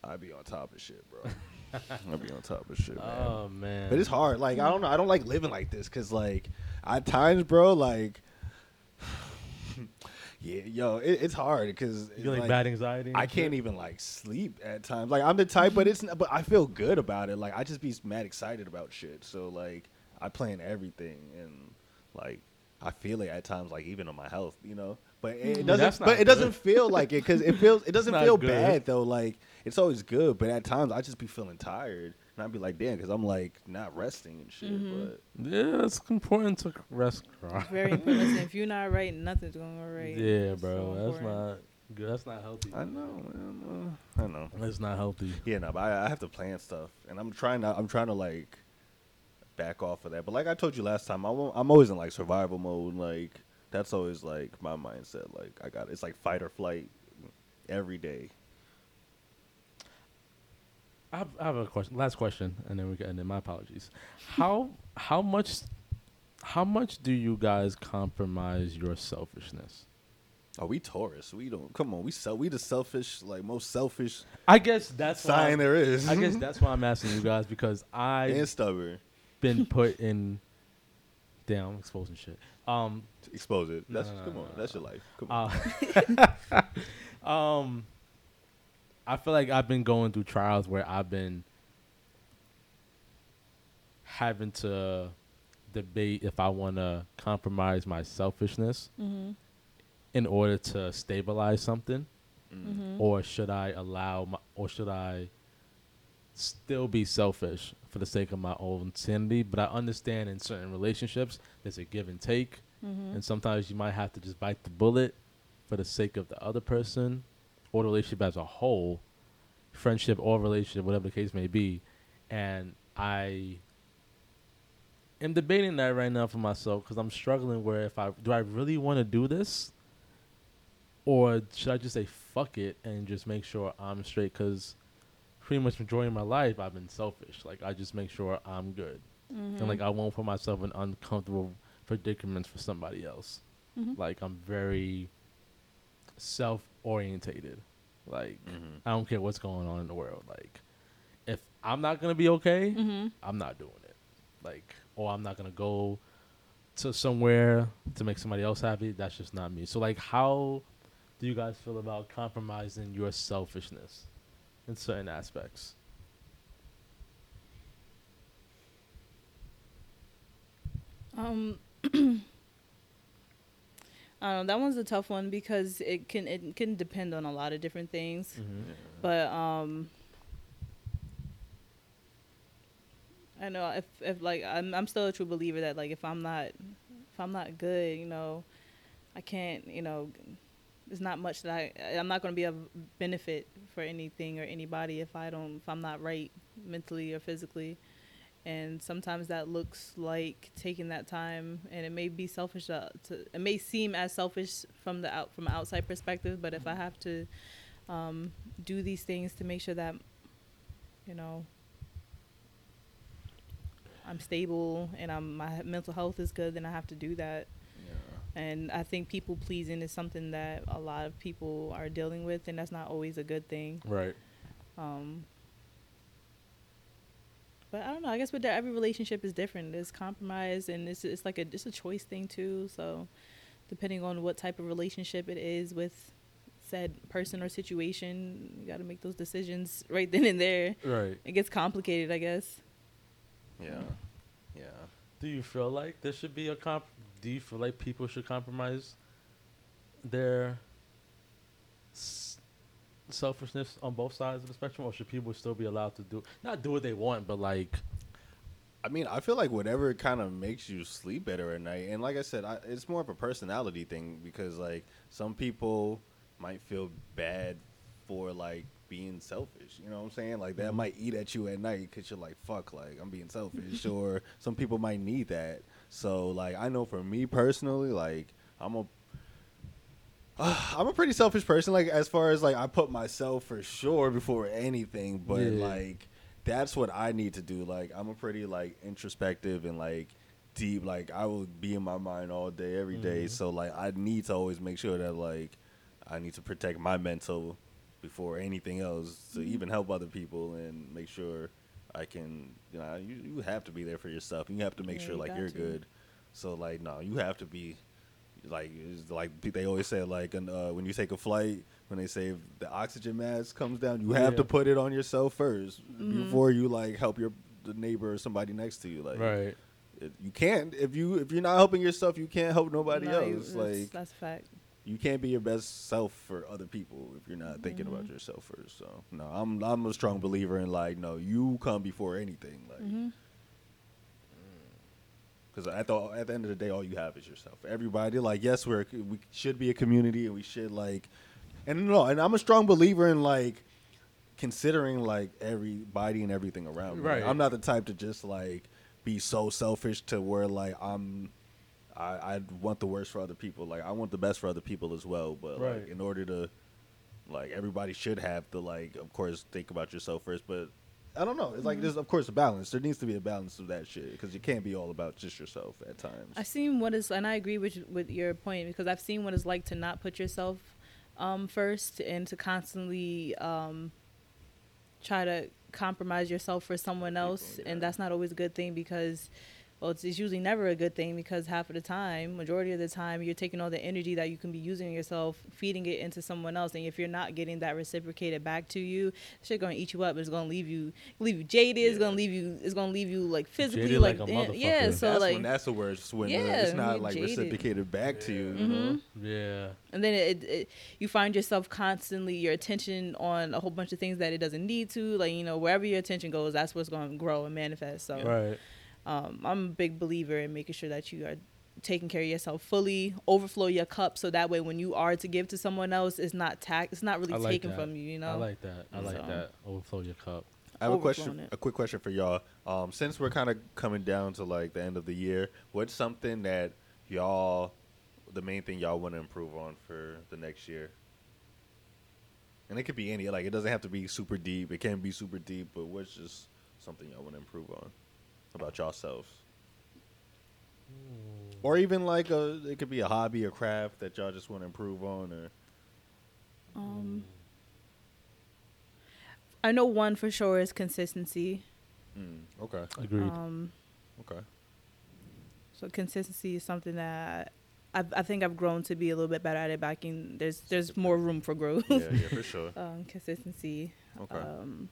I'd be on top of shit, bro. I be on top of shit, [LAUGHS] man. Oh man. But it's hard. Like I don't know. I don't like living like this because like at times, bro, like. [SIGHS] Yeah, yo, it, it's hard because You get like, bad anxiety. I shit? can't even like sleep at times. Like I'm the type, but it's not, but I feel good about it. Like I just be mad excited about shit. So like I plan everything and like I feel it at times, like even on my health, you know. But it, it Mm. that's doesn't. not But it doesn't feel like it because it feels. It doesn't feel good. bad though. Like it's always good, but at times I just be feeling tired, and I'd be like, damn, because I'm like not resting and shit. Mm-hmm. But Yeah, it's important to rest. Bro. Very important. Listen, if you're not right, nothing's going to go right. Yeah, It's bro. so that's important. not good. That's not healthy. I know, man. uh, I know. That's not healthy. Yeah, no, but I, I have to plan stuff, and I'm trying to. I'm trying to like back off of that. But like I told you last time, I'm I'm always in like survival mode. Like that's always like my mindset. Like I got it's like fight or flight every day. I have, I have a question. Last question, and then we can. And then my apologies. How how much how much do you guys compromise your selfishness? Oh, we Taurus. We don't come on. We sell. We the selfish, like most selfish I guess that's sign there is. I guess [LAUGHS] that's why I'm asking you guys because I and stubborn. Been put in. Damn, I'm exposing shit. Um, Expose it. That's no, no, come no, on. no, That's your life. Come on. uh, [LAUGHS] um, I feel like I've been going through trials where I've been having to debate if I want to compromise my selfishness Mhm. in order to stabilize something, Mhm. or should I allow my, or should I still be selfish for the sake of my own sanity? But I understand in certain relationships there's a give and take, Mhm. and sometimes you might have to just bite the bullet for the sake of the other person or the relationship as a whole, friendship or relationship, whatever the case may be. And I am debating that right now for myself because I'm struggling where if I do I really want to do this, or should I just say fuck it and just make sure I'm straight? Because pretty much majority of my life I've been selfish. Like I just make sure I'm good, Mm-hmm. and like I won't put myself in uncomfortable predicaments for somebody else. Mhm. Like I'm very self orientated. Like Mhm. I don't care what's going on in the world. Like if I'm not gonna be okay, Mm-hmm. I'm not doing it. Like or I'm not gonna go to somewhere to make somebody else happy. That's just not me. So like how do you guys feel about compromising your selfishness in certain aspects? Um, [CLEARS THROAT] I don't know. That one's a tough one because it can it can depend on a lot of different things. But um, I know if if like I'm I'm still a true believer that like if I'm not if I'm not good, you know, I can't you know. There's not much that I I'm not going to be of benefit for anything or anybody if I don't if I'm not right mentally or physically and sometimes that looks like taking that time and it may be selfish uh, to it may seem as selfish from the out from an outside perspective but if i have to um, do these things to make sure that you know i'm stable and i'm my mental health is good then i have to do that. And i think people pleasing is something that a lot of people are dealing with and that's not always a good thing Right. um, but I don't know. I guess with that, every relationship is different. There's compromise, and it's it's like a it's a choice thing too. So, depending on what type of relationship it is with said person or situation, you got to make those decisions right then and there. Right. It gets complicated, I guess. Yeah. Yeah. Do you feel like there should be a comp? Do you feel like people should compromise their s- selfishness on both sides of the spectrum, or should people still be allowed to do not do what they want, but like I mean, I feel like whatever kind of makes you sleep better at night, and like I said, I, it's more of a personality thing because like some people might feel bad for like being selfish. You know what I'm saying? Like that mm-hmm. might eat at you at night because you're like, fuck, like I'm being selfish. or some people might need that. So like I know for me personally, like I'm a [SIGHS] I'm a pretty selfish person. Like as far as like I put myself for sure before anything, but Yeah. like that's what I need to do. Like I'm a pretty like introspective and like deep. Like I will be in my mind all day, every day. Mhm. So like I need to always make sure that like I need to protect my mental before anything else to even help other people and make sure I can. You know, you, you have to be there for yourself. You have to make Yeah, sure you like you're to. good. So like no, you have to be like like they always say like an, uh, when you take a flight when they say if the oxygen mask comes down you have Yeah. to put it on yourself 1st Mhm. before you like help your the neighbor or somebody next to you like right. it, you can't if you if you're not helping yourself, you can't help nobody No, else. that's, Like that's a fact. You can't be your best self for other people if you're not thinking about Mm-hmm. yourself first. So no, I'm I'm a strong believer in like no, you come before anything. Like Mm-hmm. because at the at the end of the day, all you have is yourself. Everybody like yes, we're we should be a community and we should like and no, and I'm a strong believer in like considering like everybody and everything around me. Like, Right. I'm not the type to just like be so selfish to where like I'm I, I want the worst for other people. Like I want the best for other people as well. But Right. like in order to like everybody should have to like of course think about yourself first. But I don't know. It's like there's of course a balance. There needs to be a balance of that shit because you can't be all about just yourself at times. I've seen what is, and I agree with with your point because I've seen what it's like to not put yourself um, first and to constantly um, try to compromise yourself for someone else, yeah. and that's not always a good thing because. Well, it's, it's usually never a good thing because half of the time, majority of the time, you're taking all the energy that you can be using yourself, feeding it into someone else, and if you're not getting that reciprocated back to you, shit gonna eat you up. It's gonna leave you, leave you jaded. It's gonna leave you. It's gonna leave you like physically, Jaded like like, a eh, yeah. So that's like, when that's the worst when uh, Yeah, it's not like jaded. reciprocated back to you. you Mm-hmm. know? Yeah. and then it, it you find yourself constantly your attention on a whole bunch of things that it doesn't need to like you know wherever your attention goes that's what's going to grow and manifest so Right. Um, i'm a big believer in making sure that you are taking care of yourself fully overflow your cup so that way when you are to give to someone else it's not tax it's not really like taken that. from you you know I like that. I like So- that. Overflow your cup. I have a question. it. A quick question for y'all. Um, since we're kind of coming down to like the end of the year, what's something that y'all, the main thing y'all want to improve on for the next year? And it could be any. Like it doesn't have to be super deep. It can be super deep, but what's just something y'all want to improve on about yourselves? Or even like a, it could be a hobby or craft that y'all just want to improve on, or um, i know one for sure is consistency mm, okay, Agreed. um, okay, So consistency is something that I, I think I've grown to be a little bit better at it. Back in there's there's more room for growth. yeah, yeah, for sure. [LAUGHS] um, consistency. Okay, Um,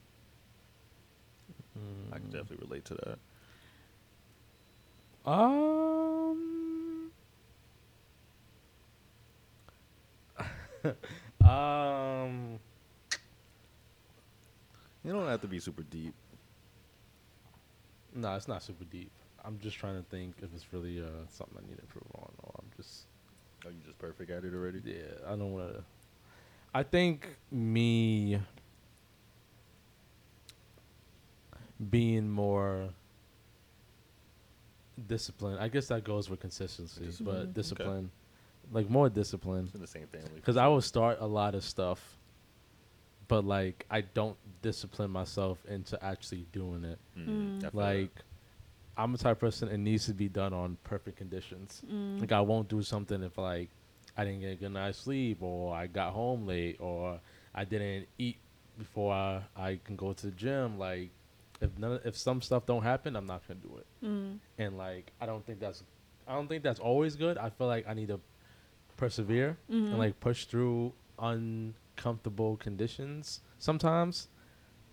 I can definitely relate to that. Um. [LAUGHS] um. You don't have to be super deep. No, it's not super deep. I'm just trying to think if it's really uh something I need to improve on, or I'm just Are you just perfect at it already? yeah. I don't want to. I think me being more disciplined. I guess that goes with consistency, Discipline. but Okay. discipline, like more discipline. It's in the same family. Because I will start a lot of stuff, but like I don't discipline myself into actually doing it. Mm, I feel Like I'm the type of person it needs to be done on perfect conditions. mm, Like I won't do something if like I didn't get a good night's sleep or I got home late or I didn't eat before I, I can go to the gym. Like if none if some stuff don't happen, I'm not gonna do it. mm, And like I don't think that's I don't think that's always good. I feel like I need to persevere Mhm. and like push through uncomfortable conditions sometimes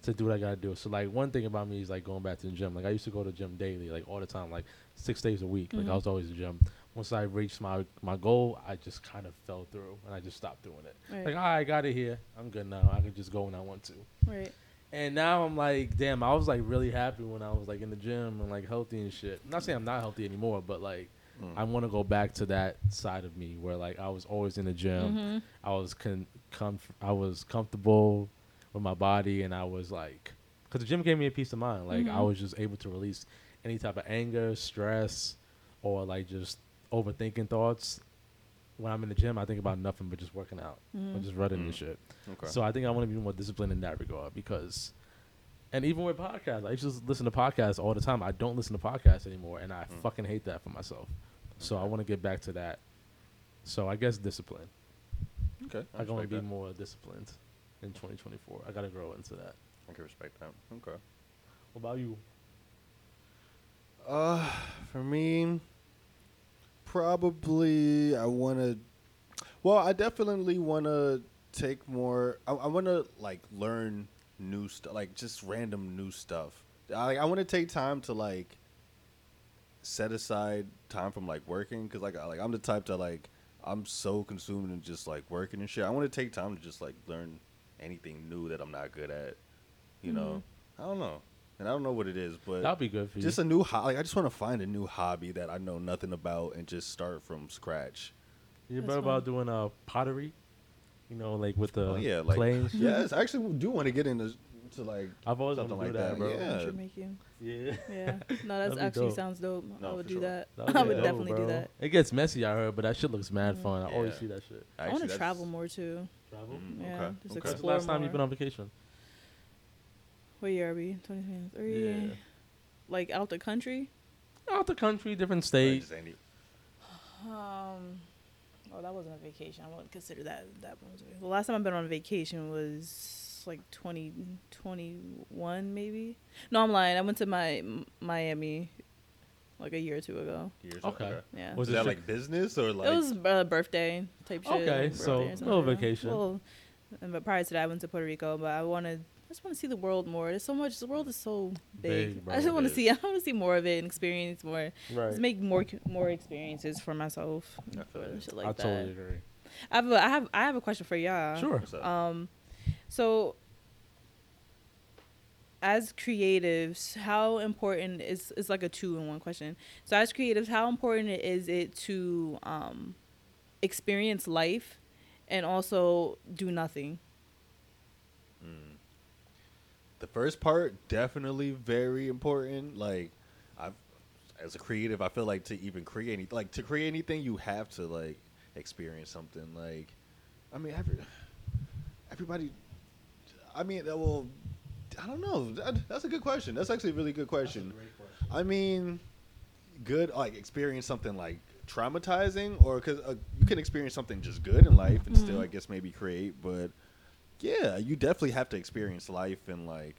to do what I gotta do. So like one thing about me is like going back to the gym. Like I used to go to the gym daily, like all the time, like six days a week. Like I Mhm. was always in the gym. Once I reached my my goal, I just kind of fell through and I just stopped doing it. right, Like "Ah, I got it here. I'm good now. I can just go when I want to. right. And now I'm like, damn, I was like really happy when I was like in the gym and like healthy and shit. I'm not saying I'm not healthy anymore, but like Mm. I want to go back to that side of me where like I was always in the gym. Mhm. I was con- comf- I was comfortable with my body and I was like cuz the gym gave me a peace of mind. Like I Mhm. was just able to release any type of anger, stress or like just overthinking thoughts. When I'm in the gym, I think about nothing but just working out or Mhm. just running and Mm. shit. Okay. So I think I want to be more disciplined in that regard because, and even with podcasts, I used to listen to podcasts all the time. I don't listen to podcasts anymore, and I Mm. fucking hate that for myself. So I want to get back to that. So I guess discipline. okay. I want to be that. more disciplined in 2024. I gotta grow into that. I can respect that. Okay. What about you? Uh, for me, probably I want to. Well, I definitely want to take more. I, I want to like learn new stuff, like just random new stuff. I I want to take time to like set aside time from like working because like I, like I'm the type to like I'm so consumed in just like working and shit. I want to take time to just like learn anything new that I'm not good at. You know, mm-hmm. I don't know, and I don't know what it is, but That'll be good for you. just a new hobby. Like, I just want to find a new hobby that I know nothing about and just start from scratch. you That's better about doing uh, pottery? You know, like with the oh yeah, like clay and [LAUGHS] shit? yes, I actually do want to get into to like I've always something wanted like do that, bro. Yeah. Should make. Yeah. [LAUGHS] Yeah. No, That'd that's be actually dope. sounds dope. No, I would do sure. that. That'd [LAUGHS] I would dope, definitely do that. It gets messy, I heard, but that shit looks mad fun. I always see that shit. I want to travel more too. Travel? Mm, Yeah, okay, just okay. When's the explore last time you've been on vacation? What year are we? 2023. Yeah. Like out the country? Out the country, different Like, state. Um. Oh, that wasn't a vacation. I wouldn't consider that that one. was a- The last time I've been on vacation was like 2021, maybe. No, I'm lying. I went to my Miami like a year or two ago. years, Okay. Yeah. Was Was that like business or like? it was uh, birthday type shit. Okay, birthday so or little vacation. Well, and but prior to that, I went to Puerto Rico. But I wanted, I just want to see the world more. There's so much. The world is so big. Big, I just want to see. [LAUGHS] I want to see more of it and experience more. Right. Just make more more experiences for myself. I feel and it. shit like I that. totally agree. I have a, I have I have a question for y'all. Sure. Um, so as creatives, how important is is like a two in one question. So as creatives, how important is it to um experience life and also do nothing? The first part definitely very important. Like, I've as a creative, I feel like to even create any, like to create anything, you have to like experience something. Like, I mean, every everybody. I mean, that will. I don't know. That, that's a good question. That's actually a really good question. I mean, good like experience something like traumatizing, or because uh, you can experience something just good in life and still, I guess, maybe create. But yeah, you definitely have to experience life and like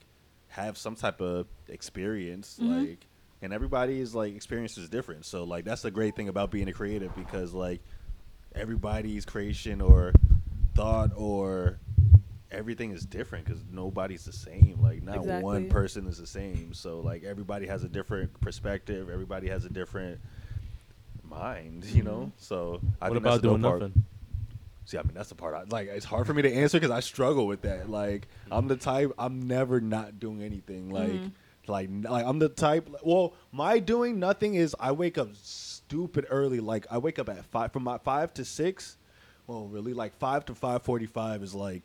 have some type of experience, Mhm. like. And everybody's like experience is different, so like that's the great thing about being a creative because like everybody's creation or thought or everything is different because nobody's the same. Like not one person is the same. So like everybody has a different perspective. Everybody has a different mind. You know. So I what think about the dope doing part. See, I mean that's the part. I, like it's hard for me to answer because I struggle with that. Like I'm the type. I'm never not doing anything. Like. Mhm. Like, like I'm the type. Well, my doing nothing is I wake up stupid early. Like I wake up at five from my five to six. Well, really, like five to five forty-five is like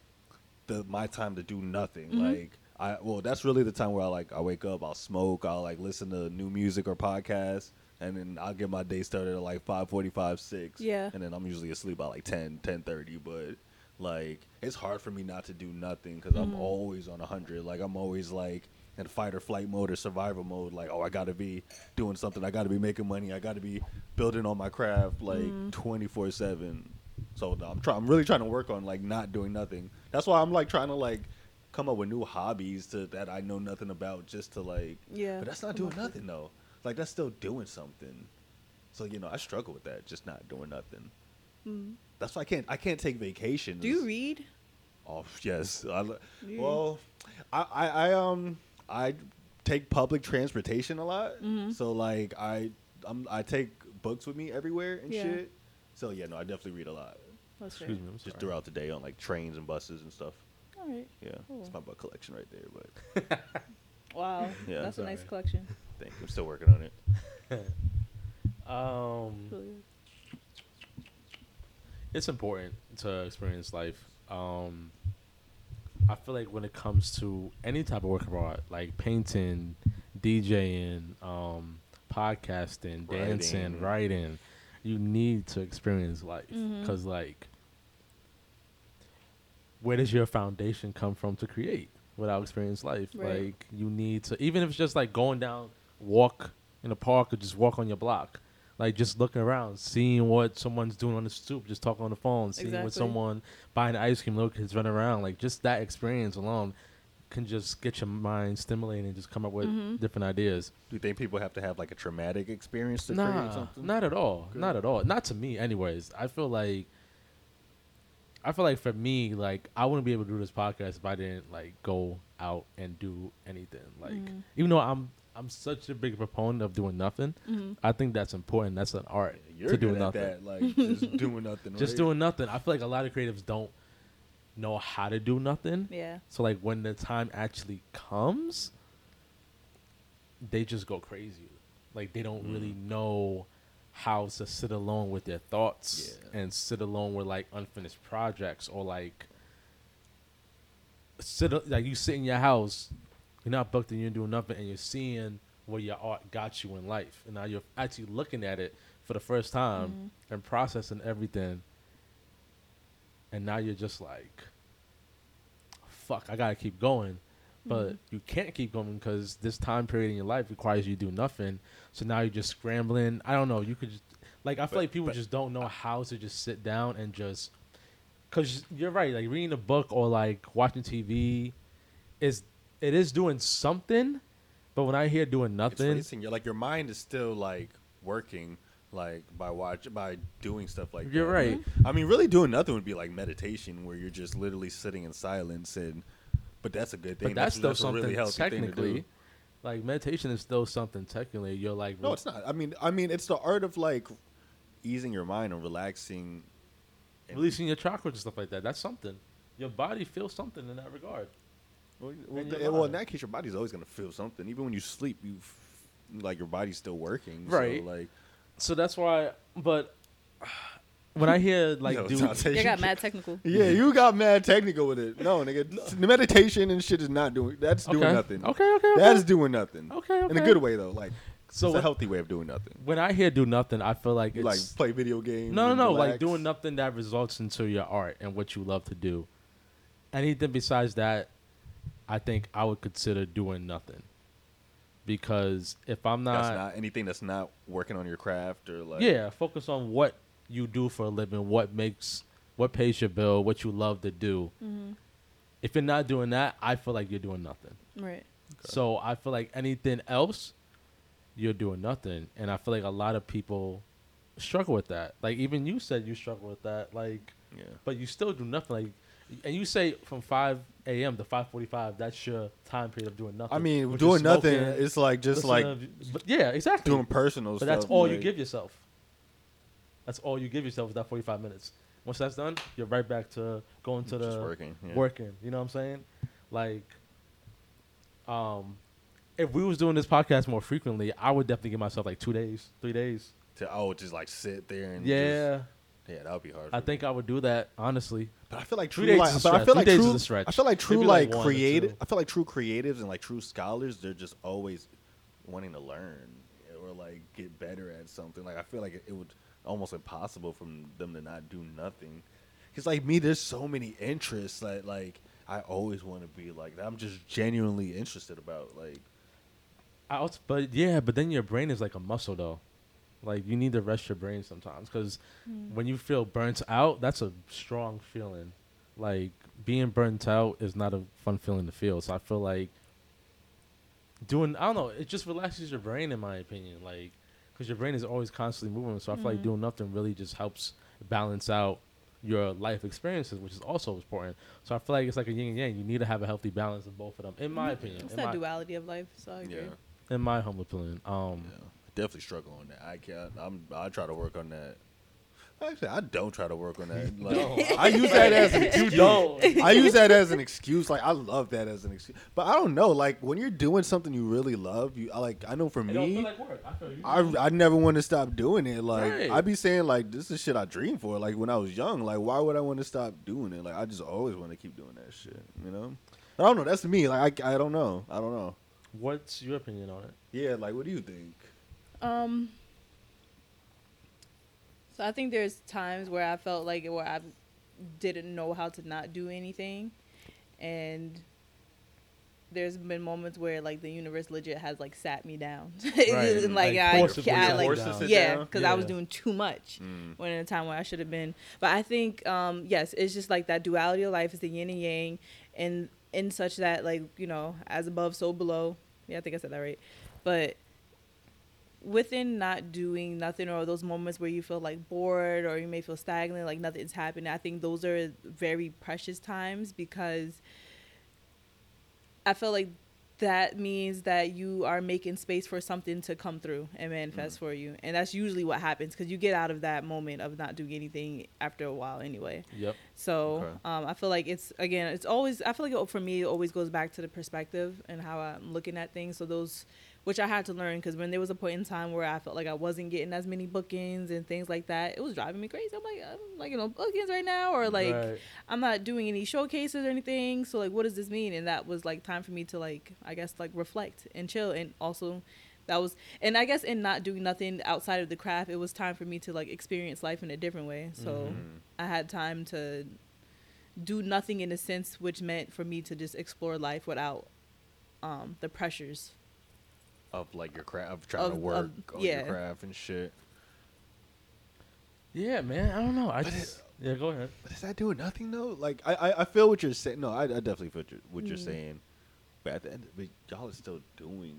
the my time to do nothing. Mhm. Like I well, that's really the time where I like I wake up, I'll smoke, I'll like listen to new music or podcasts, and then I'll get my day started at like five forty-five, six. Yeah. and then I'm usually asleep by like 10, 10.30, But like it's hard for me not to do nothing because I'm Mhm. always on a hundred. Like I'm always like in fight or flight mode or survival mode. Like oh, I got to be doing something. I got to be making money. I got to be building on my craft like Mhm. twenty four seven. So no, I'm trying. I'm really trying to work on like not doing nothing. That's why I'm like trying to like come up with new hobbies to that I know nothing about just to like. Yeah. But that's not doing nothing though. Like that's still doing something. So you know, I struggle with that, just not doing nothing. Mm. That's why I can't. I can't take vacations. Do you read? Oh yes. I, li- well, I, I I um I take public transportation a lot. Mhm. So like I I'm, I take books with me everywhere and Yeah. shit. So yeah, no, I definitely read a lot. That's. Excuse me. I'm Just throughout the day on like trains and buses and stuff. All right. Yeah, Cool. it's my book collection right there. But [LAUGHS] Wow. [LAUGHS] Yeah, That's a nice collection. Thank you. I'm still working on it. [LAUGHS] Um, it's important to experience life. Um, I feel like when it comes to any type of work of art, like painting, DJing, um, podcasting, dancing, Writing. writing, you need to experience life because, like, where does your foundation come from to create without experience life? Right. Like, you need to, even if it's just like going down, walk in a park or just walk on your block. Like just looking around, seeing what someone's doing on the stoop, just talking on the phone, seeing what someone buying ice cream, little kids running around. Like just that experience alone can just get your mind stimulated and just come up with Mhm. different ideas. Do you think people have to have like a traumatic experience to create something? not at all. Good. Not at all. Not to me, anyways. I feel like I feel like for me, like I wouldn't be able to do this podcast if I didn't like go out and do anything. Like Mhm. even though I'm I'm such a big proponent of doing nothing. Mm-hmm. I think that's important. That's an art You're to do nothing. that, like just [LAUGHS] doing nothing. Just right? doing nothing. I feel like a lot of creatives don't know how to do nothing. Yeah. So like when the time actually comes, they just go crazy. Like they don't really know how to sit alone with their thoughts Yeah. and sit alone with like unfinished projects or like sit like you sit in your house, you're not booked and you're doing nothing, and you're seeing where your art got you in life, and now you're actually looking at it for the first time mm-hmm. and processing everything, and now you're just like, fuck, I gotta keep going. But mm-hmm. you can't keep going because this time period in your life requires you to do nothing. So now you're just scrambling. I don't know. You could just like I feel But- like people just don't know how to just sit down and just because you're right. Like reading a book or like watching TV is it is doing something. But when I hear doing It's nothing, racing. You're like your mind is still like working, like by watch by doing stuff like You're that. right. I mean, really doing nothing would be like meditation, where you're just literally sitting in silence, and but that's a good thing. but that's still a something really healthy thing to do. technically. Like meditation is still something technically. You're like No, it's not. I mean, I mean, it's the art of like easing your mind and relaxing. and- releasing your chakras and stuff like that. That's something. Your body feels something in that regard. Well, well, and your th- well, in that case, your body's always gonna feel something, even when you sleep. You f- like your body's still working, Right. So, like, So that's why. But when I hear like, Yo, dude, You got mad technical. Yeah, mm-hmm. you got mad technical with it. No, nigga, the meditation and shit is not doing. That's doing Okay. nothing. Okay, okay, okay. That's doing nothing. Okay, okay, In a good way though, like So it's a healthy way of doing nothing. when I hear do nothing, I feel like it's like play video games. no, no, and no, like doing nothing that results into your art and what you love to do. Anything besides that, I think I would consider doing nothing. Because if I'm not, That's not anything that's not working on your craft or like. yeah, focus on what you do for a living, what makes, what pays your bill, what you love to do. Mm-hmm. If you're not doing that, I feel like you're doing nothing. Right. So I feel like anything else, you're doing nothing, and I feel like a lot of people struggle with that. Like even you said you struggle with that. Like, Yeah. but you still do nothing. Like, and you say from five a.m. to five forty-five. That's your time period of doing nothing. I mean, which doing nothing. smoking, It's like just like to- but yeah, exactly. doing personal but stuff. that's all you give yourself. That's all you give yourself is that forty-five minutes. Once that's done, you're right back to going to the working, yeah. working. You know what I'm saying? Like, um, if we was doing this podcast more frequently, I would definitely give myself like two days, three days. To oh, just like sit there and Yeah, just, yeah, that would be hard. I for think me. I would do that honestly. But I feel like Three true, days like, but I feel like days is true. I feel like true, Maybe, like, like, creative. I feel like true creatives and like true scholars, they're just always wanting to learn or like get better at something. Like I feel like it, it would almost impossible for them to not do nothing. Cause like me, there's so many interests that like I always want to be like that. I'm just genuinely interested about like I also, but yeah, but then your brain is like a muscle though. Like you need to rest your brain sometimes because mm. when you feel burnt out, that's a strong feeling. Like being burnt out is not a fun feeling to feel. So I feel like doing, I don't know, it just relaxes your brain in my opinion. Like because your brain is always constantly moving. So I feel like mm. doing nothing really just helps balance out your life experiences, which is also important. So I feel like it's like a yin and yang. You need to have a healthy balance of both of them, in my mm-hmm. opinion. It's in that duality of life. So I agree. yeah. in my humble opinion. Um, Yeah, definitely struggle on that. I can't. I'm. I try to work on that. Actually, I don't try to work on that. [LAUGHS] Like, I use that as an [LAUGHS] excuse. I use that as an excuse. Like I love that as an excuse. But I don't know. Like when you're doing something you really love, you I like. I know for don't me, like. I you. I I never want to stop doing it. Like Right. I be saying like this is shit I dream for. Like when I was young. Like why would I want to stop doing it? Like I just always want to keep doing that shit. You know. I don't know. That's me. Like I I don't know. I don't know. What's your opinion on it? Yeah. Like what do you think? Um. So I think there's times where I felt like where I didn't know how to not do anything, and there's been moments where like the universe legit has like sat me down, [LAUGHS] Right. and like, Like, I, I like you down. yeah, down? because I was doing too much Mm. when in a time where I should have been. But I think um yes, it's just like that duality of life is the yin and yang, and in such that like you know as above so below. Yeah, I think I said that right, but within not doing nothing or those moments where you feel like bored or you may feel stagnant like nothing's happening i think those are very precious times because i feel like that means that you are making space for something to come through and manifest for you. And that's usually what happens because you get out of that moment of not doing anything after a while anyway. Yep. So Okay. um, I feel like it's again, it's always. I feel like it, for me, it always goes back to the perspective and how I'm looking at things. So those, which I had to learn, because when there was a point in time where I felt like I wasn't getting as many bookings and things like that, it was driving me crazy. I'm like, I'm like you know bookings right now, or like Right. I'm not doing any showcases or anything. So like, what does this mean? And that was like time for me to like, I guess like reflect and chill, and also. That was, and I guess in not doing nothing outside of the craft, it was time for me to like experience life in a different way. So Mm-hmm. I had time to do nothing in a sense, which meant for me to just explore life without um, the pressures. Of like your craft, of trying to work of- on yeah. your craft and shit. Yeah, man. I don't know. I But just yeah. Go ahead. But is that doing nothing though? Like I, I, I feel what you're saying. No, I, I definitely feel what you're, what you're Mm. saying. But at the end, but y'all are still doing.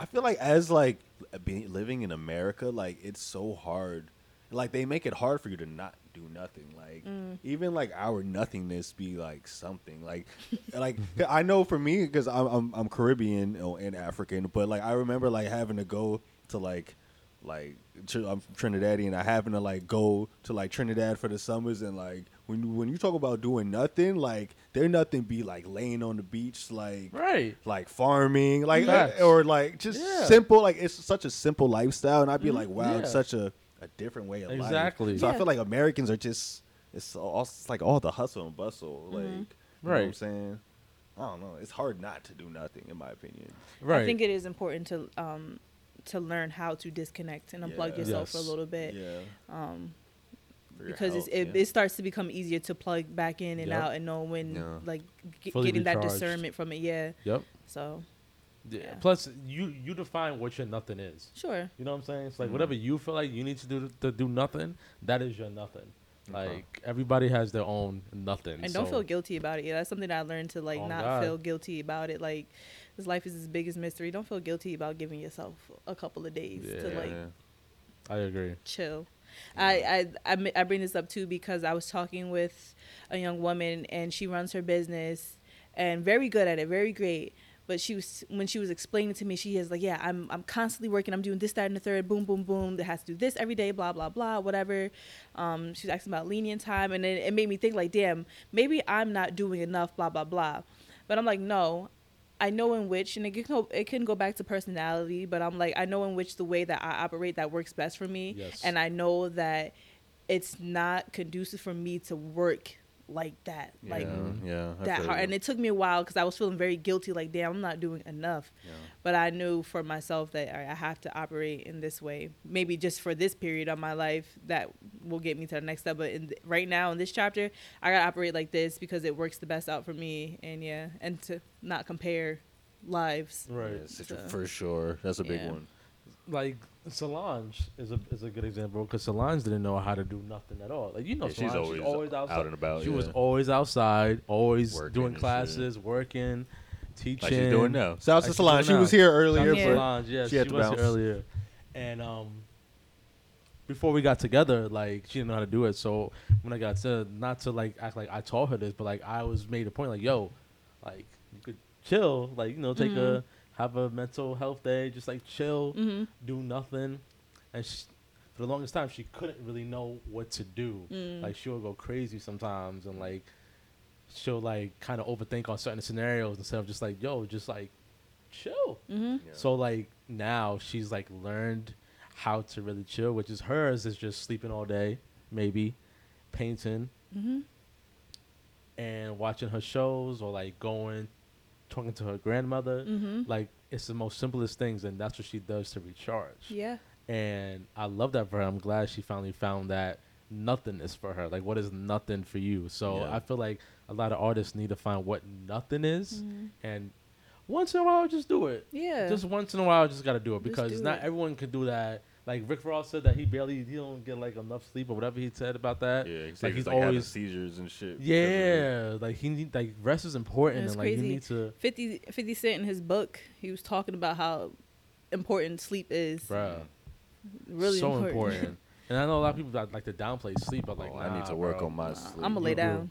I feel like as like being living in America, like it's so hard. Like they make it hard for you to not do nothing. Like mm. even like our nothingness be like something. Like [LAUGHS] like I know for me because I'm, I'm I'm Caribbean you know, and African, but like I remember like having to go to like like Tr- I'm Trinidadian. I happen to like go to like Trinidad for the summers, and like when you- when you talk about doing nothing, like there nothing be like laying on the beach, like Right. like farming, like Facts. or like just Yeah. simple. Like it's such a simple lifestyle, and I'd be mm-hmm. like, wow, it's such a a different way of life. Exactly. So I feel like Americans are just it's all it's like all the hustle and bustle, like you know what I'm saying. I don't know. It's hard not to do nothing, in my opinion. Right. I think it is important to um, to learn how to disconnect and unplug Yeah. yourself for a little bit. Yeah. Um, For your because it's, health, it, yeah. it starts to become easier to plug back in and Yep. out and know when Yeah. like g- Fully getting that discernment from it. Yeah. Yep. So Yeah. Yeah. Plus, you you define what your nothing is. sure. You know what I'm saying? It's like Mhm. whatever you feel like you need to do to do nothing. That is your nothing. Okay. Like everybody has their own nothing. And don't feel guilty about it. Yeah, that's something that I learned to like Oh, not God. feel guilty about it. Like this life is his biggest mystery. Don't feel guilty about giving yourself a couple of days to like Yeah. I agree. chill. I, I I I bring this up too because I was talking with a young woman and she runs her business and very good at it, very great. But she was when she was explaining to me, she is like, yeah, I'm I'm constantly working. I'm doing this, that, and the third. Boom, boom, boom. That has to do this every day. Blah, blah, blah. Whatever. Um, she was asking about lenient time, and then it made me think like, damn, maybe I'm not doing enough. Blah, blah, blah. But I'm like, no, I know in which, and it can go, it can go back to personality, but I'm like, I know in which the way that I operate that works best for me, Yes. and I know that it's not conducive for me to work like that, like yeah, yeah, that feel hard. you. And it took me a while because I was feeling very guilty, like, damn, I'm not doing enough. Yeah. But I knew for myself that all right, I have to operate in this way. Maybe just for this period of my life, that will get me to the next step. But in th- right now in this chapter, I gotta operate like this because it works the best out for me. And yeah, and to not compare lives. Right. Yeah, So- for sure. That's a big Yeah. one. Like Solange is a is a good example because Solange didn't know how to do nothing at all. Like you know, Yeah, she's Solange, always out and about, She was always outside, always Working doing and shit. classes, working, teaching. Like she's doing now. Shout out to Solange. She was here earlier, to Yeah. but Solange, yeah, she she, had to was here earlier, and um, before we got together, like she didn't know how to do it. So when I got to, not to like act like I taught her this, but like I was made a point, like yo, like you could chill, like you know, take a have a mental health day, just like chill, Mm-hmm. do nothing, and she, for the longest time she couldn't really know what to do. Mm. Like she'll go crazy sometimes, and like she'll like kind of overthink on certain scenarios instead of just like yo, just like chill. Mm-hmm. Yeah. So like now she's like learned how to really chill, which is hers is just sleeping all day, maybe painting Mm-hmm. and watching her shows or like going talking to her grandmother. Mm-hmm. Like it's the most simplest things and that's what she does to recharge. Yeah. And I love that for her. I'm glad she finally found that nothing is for her. Like what is nothing for you? So Yeah. I feel like a lot of artists need to find what nothing is Mm-hmm. and once in a while just do it. Yeah. Just once in a while, just gotta do it because do not it. everyone can do that. Like Rick Ross said that he barely he don't get like enough sleep or whatever he said about that. Yeah, he's like like, he's like always seizures and shit. because of it. yeah, like he need like rest is important It's and like you crazy. need to, 50, 50 Cent in his book, he was talking about how important sleep is. bruh, Really so important. important. [LAUGHS] And I know a lot of people that like to downplay sleep, but like Oh, I need to work bro. on my Nah, sleep. I'm gonna lay down.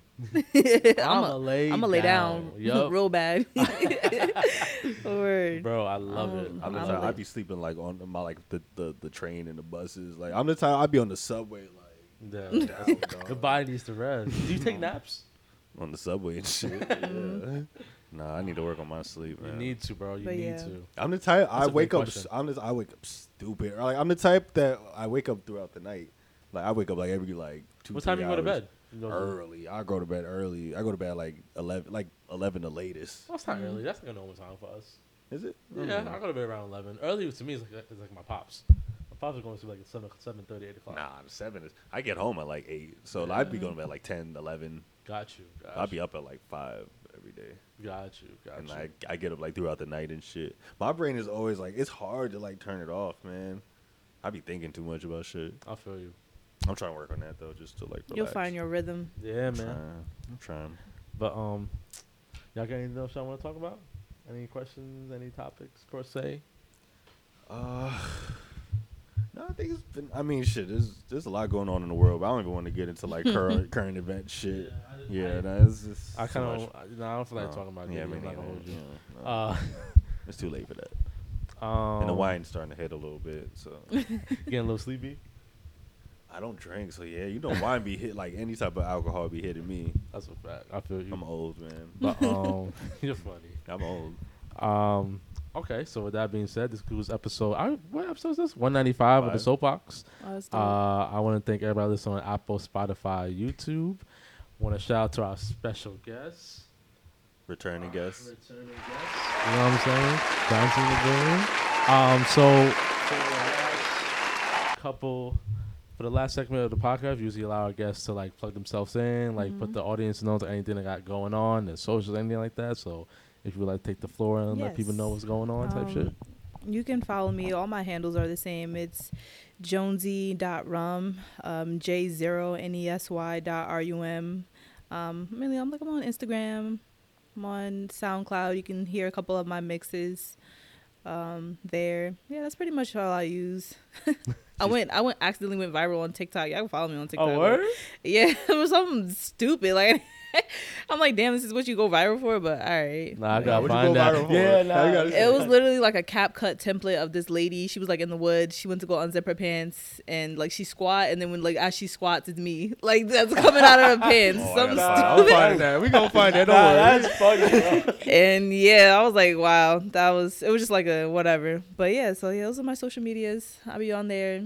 I'ma lay [LAUGHS] I'm gonna lay down, down. Yup. real bad. [LAUGHS] [LAUGHS] Word. Bro, I love it. Um, it. I'm the I'm type, I'd be sleeping like on my like the, the the train and the buses. Like I'm the type I'd be on the subway like it. Yeah, down, dog. the body needs to rest. Do you take naps? on the subway and shit. yeah. Nah, I need to work on my sleep, You need to, bro. You But need yeah. to. I'm the type I That's a wake big up. question. I'm the, I wake up stupid. Or, Like I'm the type that I wake up throughout the night. Like I wake up like every like two. What time three you go to hours. bed? You go Early. I go to bed early. I go to bed like eleven, like eleven the latest. That's not early. Mm-hmm. That's like a normal time for us. Is it? Yeah, I go to bed around eleven. Early to me is like is like my pops. My pops are going to sleep like at seven, seven thirty, eight o'clock. Nah, seven is. I get home at like eight, so I'd be going to bed like 10, 11. Got you. Got I'd be up at like five every day. Got you. Got and you. I, I get up like throughout the night and shit. My brain is always like it's hard to like turn it off, man. I be thinking too much about shit. I feel you. I'm trying to work on that though, just to like. Relax. You'll find your rhythm. Yeah, I'm man. trying. I'm trying. But um, y'all got anything else y'all want to talk about? Any questions? Any topics per se? Uh, no, I think it's been. I mean, shit. There's there's a lot going on in the world. But I don't even want to get into like [LAUGHS] current current event shit. Yeah, that's just. I kind much. of. No, I don't feel like No. talking about. Yeah, it. me I'm not gonna neither. Yeah, no. Uh, [LAUGHS] [LAUGHS] it's too late for that. um, and the wine's starting to hit a little bit, so getting a little sleepy. I don't drink. So yeah, you know, wine be hit like any type of alcohol be hitting me. That's a fact. I feel you. I'm old, man. But um, you're funny. I'm old. Um, okay. So with that being said, this was episode. I, what episode is this? One ninety five of the soapbox. Oh. Uh, I want to thank everybody listening on Apple, Spotify, YouTube. Want to shout out to our special guests. Returning guest. Returning guests. You know what I'm saying? Johnson the room. Um, so for the last couple, for the last segment of the podcast, we usually allow our guests to like plug themselves in, like put the audience knows anything they got going on, their socials, anything like that. So if you would like to take the floor and let people know what's going on, type Um, shit. You can follow me. All my handles are the same. It's jonesy.rum, um, J0nesy dot R-U-M. Um, really, I'm like, I'm on Instagram. I'm on SoundCloud. You can hear a couple of my mixes um, there. Yeah, that's pretty much all I use. [LAUGHS] I went, I went, accidentally went viral on TikTok. Y'all can follow me on TikTok. Oh, word? [LAUGHS] Yeah, [LAUGHS] it was something stupid. Like, [LAUGHS] I'm like, damn, this is what you go viral for. But all right. Nah, I gotta what'd find go that. Yeah, nah. it was literally like a CapCut template of this lady. She was like in the woods. She went to go unzip her pants and like she squat, and then when like as she squats, it's me. [LAUGHS] Like that's coming out of her pants. [LAUGHS] Oh, I Something gotta find- stupid. I'm finding that. We gonna find that. Don't Nah, worry. that's funny. bro. And yeah, I was like, wow, that was. It was just like a whatever. But yeah, so yeah, those are my social medias. I'll be on there.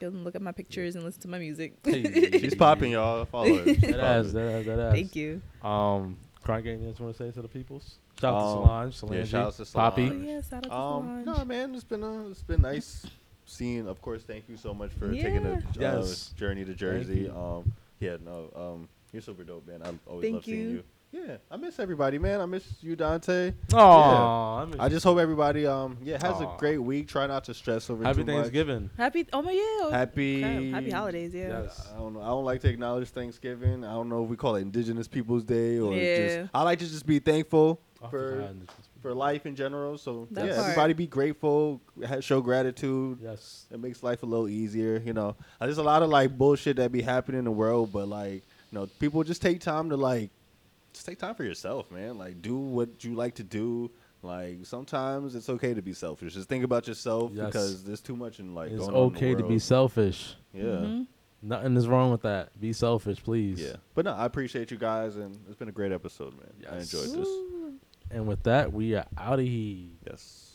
Go and look at my pictures and listen to my music. [LAUGHS] Hey, She's [LAUGHS] popping, y'all. Follow her. [LAUGHS] That ass, that ass, that ass. Thank you. Um, Crying Game, you want to say to the peoples? Shout out Um, to Solange, Solange, yeah, shout out to Poppy. Oh Solange. yeah, shout out to Um, Solange. no, man, it's been uh, it's been nice seeing. Of course, thank you so much for taking a uh, Yes. journey to Jersey. you. Um, yeah, no, um, you're super dope, man. I always Thank love seeing you. You. Yeah, I miss everybody, man. I miss you, Dante. Aw, I just hope everybody, um, yeah, has Aw. a great week. Try not to stress over happy too much. Thanksgiving. Happy. Oh my yeah. Happy, Crap, Happy holidays. Yeah. Yes. I don't know. I don't like to acknowledge Thanksgiving. I don't know if we call it Indigenous Peoples Day or Yeah. just. I like to just be thankful I for for life in general. So That yeah, part. everybody be grateful, show gratitude. Yes. It makes life a little easier, you know. There's a lot of like bullshit that be happening in the world, but like, you know, people just take time to like, just take time for yourself, man. Like, do what you like to do. Like, sometimes it's okay to be selfish. Just think about yourself Yes. because there's too much in like. It's going on in the okay to be selfish. Yeah. Mhm. Nothing is wrong with that. Be selfish, please. Yeah, but no, I appreciate you guys, and it's been a great episode, man. I Yes. enjoyed this. And with that, we are out of here. Yes.